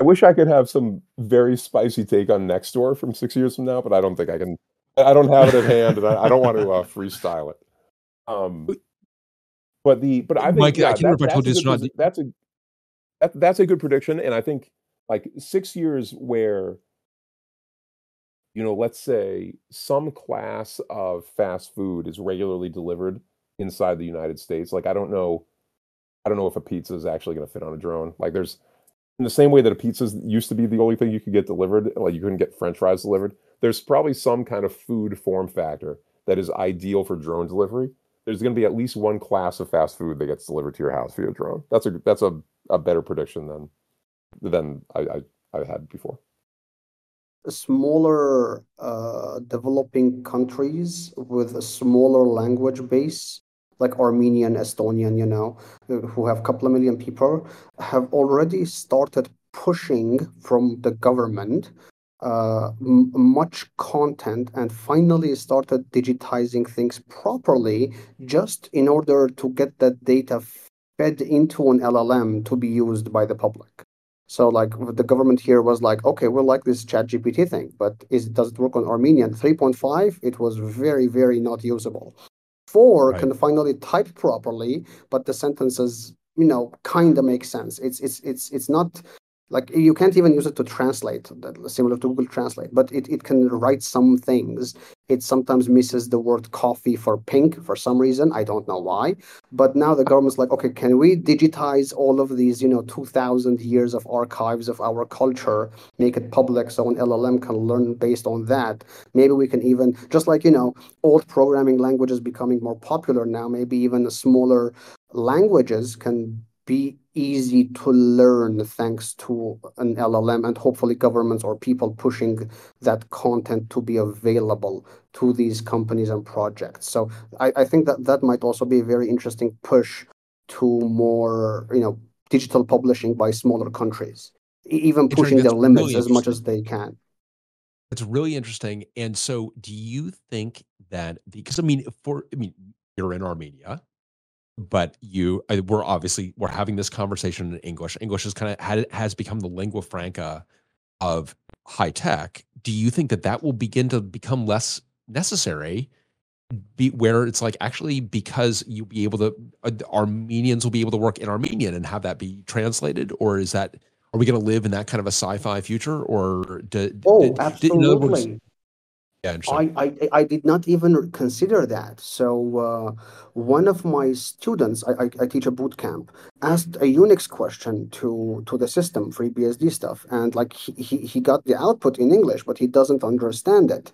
I wish I could have some very spicy take on Nextdoor from six years from now, but I don't think I can. I don't have it at hand, and I, I don't want to uh, freestyle it. Um, but the but I think Mike, yeah, I that, that's, a good, not... that's a that, that's a good prediction, and I think like six years where you know, let's say some class of fast food is regularly delivered inside the United States. Like I don't know, I don't know if a pizza is actually going to fit on a drone. Like there's in the same way that a pizza used to be the only thing you could get delivered, like you couldn't get French fries delivered. There's probably some kind of food form factor that is ideal for drone delivery. There's going to be at least one class of fast food that gets delivered to your house via drone. That's a that's a, a better prediction than than I, I, I had before. Smaller uh, developing countries with a smaller language base like Armenian, Estonian, you know, who have a couple of million people, have already started pushing from the government Uh, much content and finally started digitizing things properly just in order to get that data fed into an LLM to be used by the public. So like the government here was like, okay, we like this chat GPT thing, but is does it work on Armenian? 3.5, it was very, very not usable four right. can finally type properly, but the sentences, you know, kind of make sense. It's it's it's it's not like you can't even use it to translate similar to google translate but it, it can write some things. It sometimes misses the word coffee for pink for some reason. I don't know why. But now the government's like okay can we digitize all of these you know 2000 years of archives of our culture make it public so an llm can learn based on that? Maybe we can even just like you know old programming languages becoming more popular now maybe even smaller languages can be easy to learn thanks to an LLM and hopefully governments or people pushing that content to be available to these companies and projects. So I, I think that that might also be a very interesting push to more, you know, digital publishing by smaller countries, even pushing their limits really as much as they can. It's really interesting. And so do you think that because I mean for I mean you're in Armenia, but you we're obviously we're having this conversation in english. English has kind of had, has become the lingua franca of high tech. Do you think that that will begin to become less necessary be, where it's like actually because you'll be able to uh, armenians will be able to work in armenian and have that be translated? Or is that are we going to live in that kind of a sci-fi future? Or do, oh absolutely yeah, I, I, I did not even consider that. So uh, one of my students, I, I, I, teach a boot camp, asked a Unix question to to the system FreeBSD stuff, and like he, he, he got the output in English, but he doesn't understand it.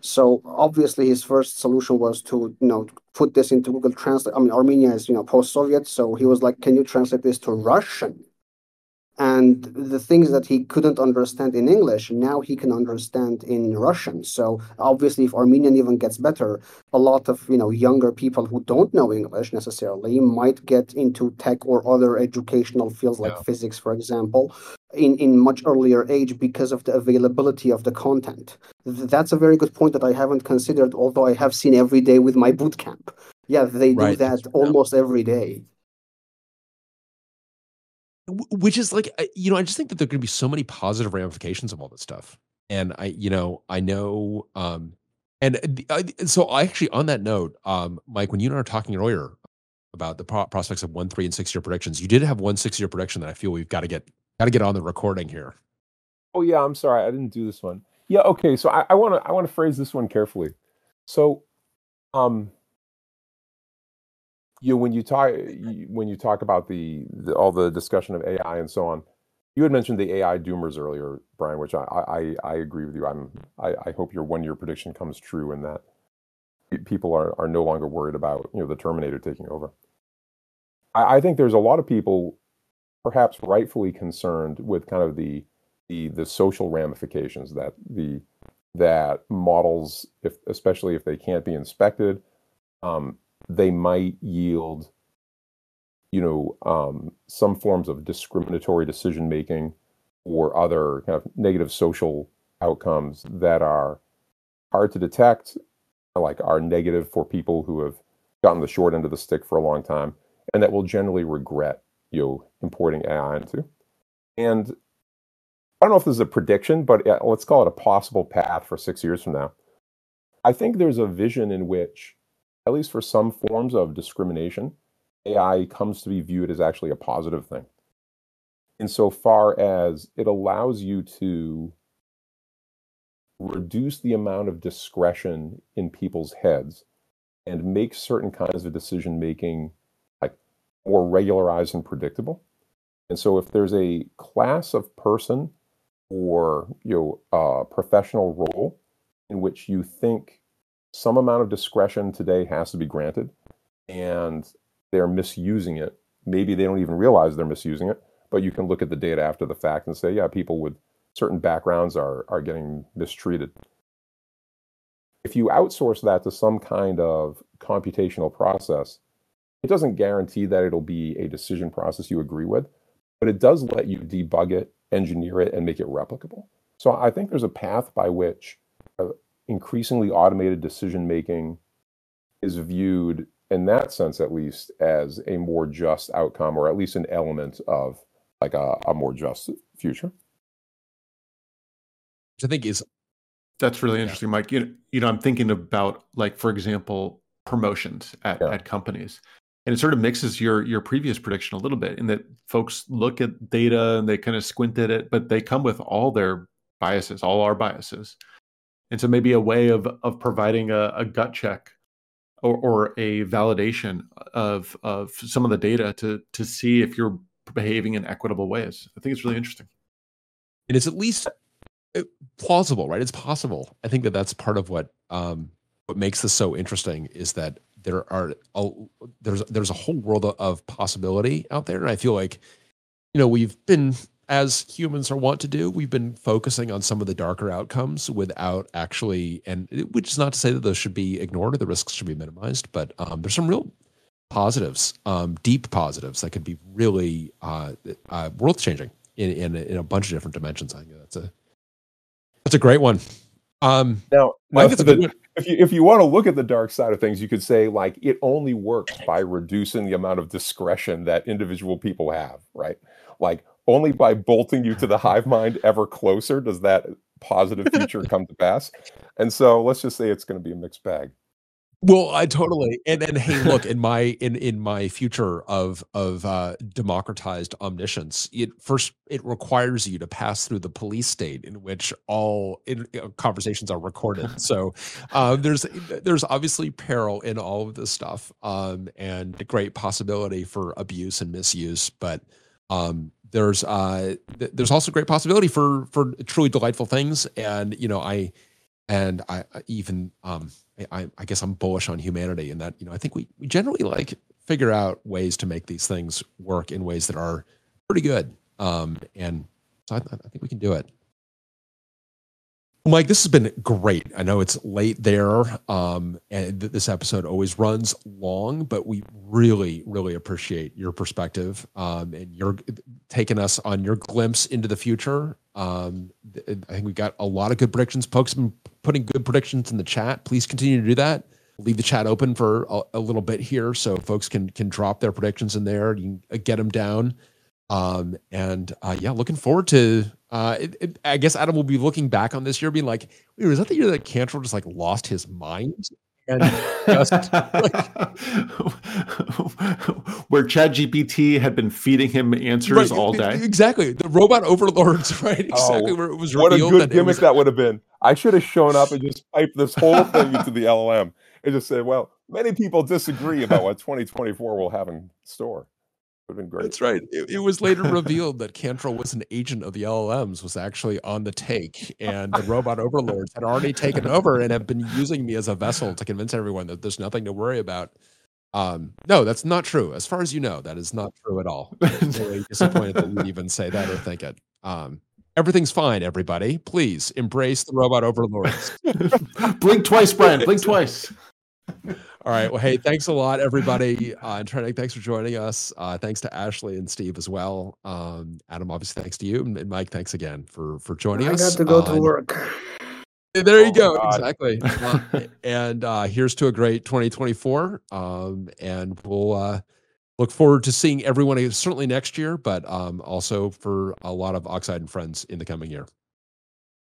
So obviously his first solution was to you know put this into Google Translate. I mean Armenia is you know post-Soviet, so he was like, "Can you translate this to Russian?" And the things that he couldn't understand in English, now he can understand in Russian. So obviously, if Armenian even gets better, a lot of you know younger people who don't know English necessarily might get into tech or other educational fields like yeah. physics, for example, in in much earlier age because of the availability of the content. That's a very good point that I haven't considered, although I have seen every day with my boot camp. Yeah, they right. do that almost every day which is like you know i just think that there are going to be so many positive ramifications of all this stuff. And i you know i know um and I, so i actually on that note um mike when you and i were talking earlier about the pro- prospects of one three and six year predictions you did have one six year prediction that i feel we've got to get got to get on the recording here. Oh yeah i'm sorry i didn't do this one. Yeah okay so i want to i want to phrase this one carefully. So um you when you talk when you talk about the, the, all the discussion of AI and so on, you had mentioned the AI doomers earlier, Bryan, which I I, I agree with you. I'm I, I hope your one year prediction comes true and that people are are no longer worried about you know the Terminator taking over. I, I think there's a lot of people, perhaps rightfully concerned with kind of the the the social ramifications that the that models, if especially if they can't be inspected, um, they might yield you know um, some forms of discriminatory decision making or other kind of negative social outcomes that are hard to detect like are negative for people who have gotten the short end of the stick for a long time and that will generally regret you know importing ai into. And i don't know if this is a prediction but let's call it a possible path for six years from now. I think there's a vision in which at least for some forms of discrimination, AI comes to be viewed as actually a positive thing. Insofar as it allows you to reduce the amount of discretion in people's heads and make certain kinds of decision making like more regularized and predictable. And so if there's a class of person or you know a professional role in which you think some amount of discretion today has to be granted, and they're misusing it. Maybe they don't even realize they're misusing it, but you can look at the data after the fact and say, yeah, people with certain backgrounds are are getting mistreated. If you outsource that to some kind of computational process, it doesn't guarantee that it'll be a decision process you agree with, but it does let you debug it, engineer it, and make it replicable. So I think there's a path by which uh, increasingly automated decision making is viewed in that sense at least as a more just outcome or at least an element of like a, a more just future which i think is that's really interesting yeah. mike you know, you know i'm thinking about like for example promotions at, yeah. at companies and it sort of mixes your your previous prediction a little bit in that folks look at data and they kind of squint at it but they come with all their biases all our biases and so maybe a way of of providing a, a gut check or, or a validation of of some of the data to to see if you're behaving in equitable ways. I think it's really interesting. And It is at least uh, plausible, right? It's possible. I think that that's part of what um, what makes this so interesting is that there are a, there's there's a whole world of possibility out there, and I feel like you know we've been as humans are wont to do, we've been focusing on some of the darker outcomes without actually, and which is not to say that those should be ignored or the risks should be minimized, but um, there's some real positives, um, deep positives that could be really uh, uh, world changing in, in, in a bunch of different dimensions. I think that's a that's a great one. Um, now, now the, if you if you want to look at the dark side of things, you could say like it only works by reducing the amount of discretion that individual people have, right? Like only by bolting you to the hive mind ever closer does that positive future come to pass. And so let's just say it's going to be a mixed bag. Well, I totally and and hey, look in my in in my future of of uh, democratized omniscience, it first it requires you to pass through the police state in which all in, uh, conversations are recorded. so uh, there's there's obviously peril in all of this stuff, um, and a great possibility for abuse and misuse, but um, there's uh, th- there's also great possibility for for truly delightful things, and you know I and I, even um, I, I guess I'm bullish on humanity in that, you know, I think we, we generally like figure out ways to make these things work in ways that are pretty good. Um, and so I, I think we can do it. Mike, this has been great. I know it's late there, um, and th- this episode always runs long, but we really, really appreciate your perspective um, and your taking us on your glimpse into the future. Um, I think we got a lot of good predictions. Folks been putting good predictions in the chat. Please continue to do that. Leave the chat open for a, a little bit here, so folks can can drop their predictions in there. You can uh, get them down. Um, and uh, yeah, looking forward to. Uh, it, it, I guess Adam will be looking back on this year, being like, "Was that the year that Cantrill just like lost his mind?" And just like, where ChatGPT had been feeding him answers right, all day. Exactly, the robot overlords, right? Exactly oh, where it was. What a good that gimmick was... that would have been. I should have shown up and just piped this whole thing into the LLM and just said, "Well, many people disagree about what 2024 will have in store." Have been great. That's right. It, it was later revealed that Cantrill was an agent of the LLMs, was actually on the take, and the robot overlords had already taken over and have been using me as a vessel to convince everyone that there's nothing to worry about. Um, no, that's not true. As far as you know, that is not true at all. I'm really disappointed that you even say that or think it. Um, everything's fine, everybody. Please embrace the robot overlords. Blink twice, Bryan. Blink twice. All right. Well, hey, thanks a lot, everybody. Uh, Antranig, thanks for joining us. Uh, thanks to Ashley and Steve as well. Um, Adam, obviously, thanks to you, and, Mike, thanks again for for joining I us. I got to go uh, to work. There you oh, go. Exactly. Uh, and uh, here's to a great 2024. Um, and we'll uh, look forward to seeing everyone certainly next year, but um, also for a lot of Oxide and friends in the coming year.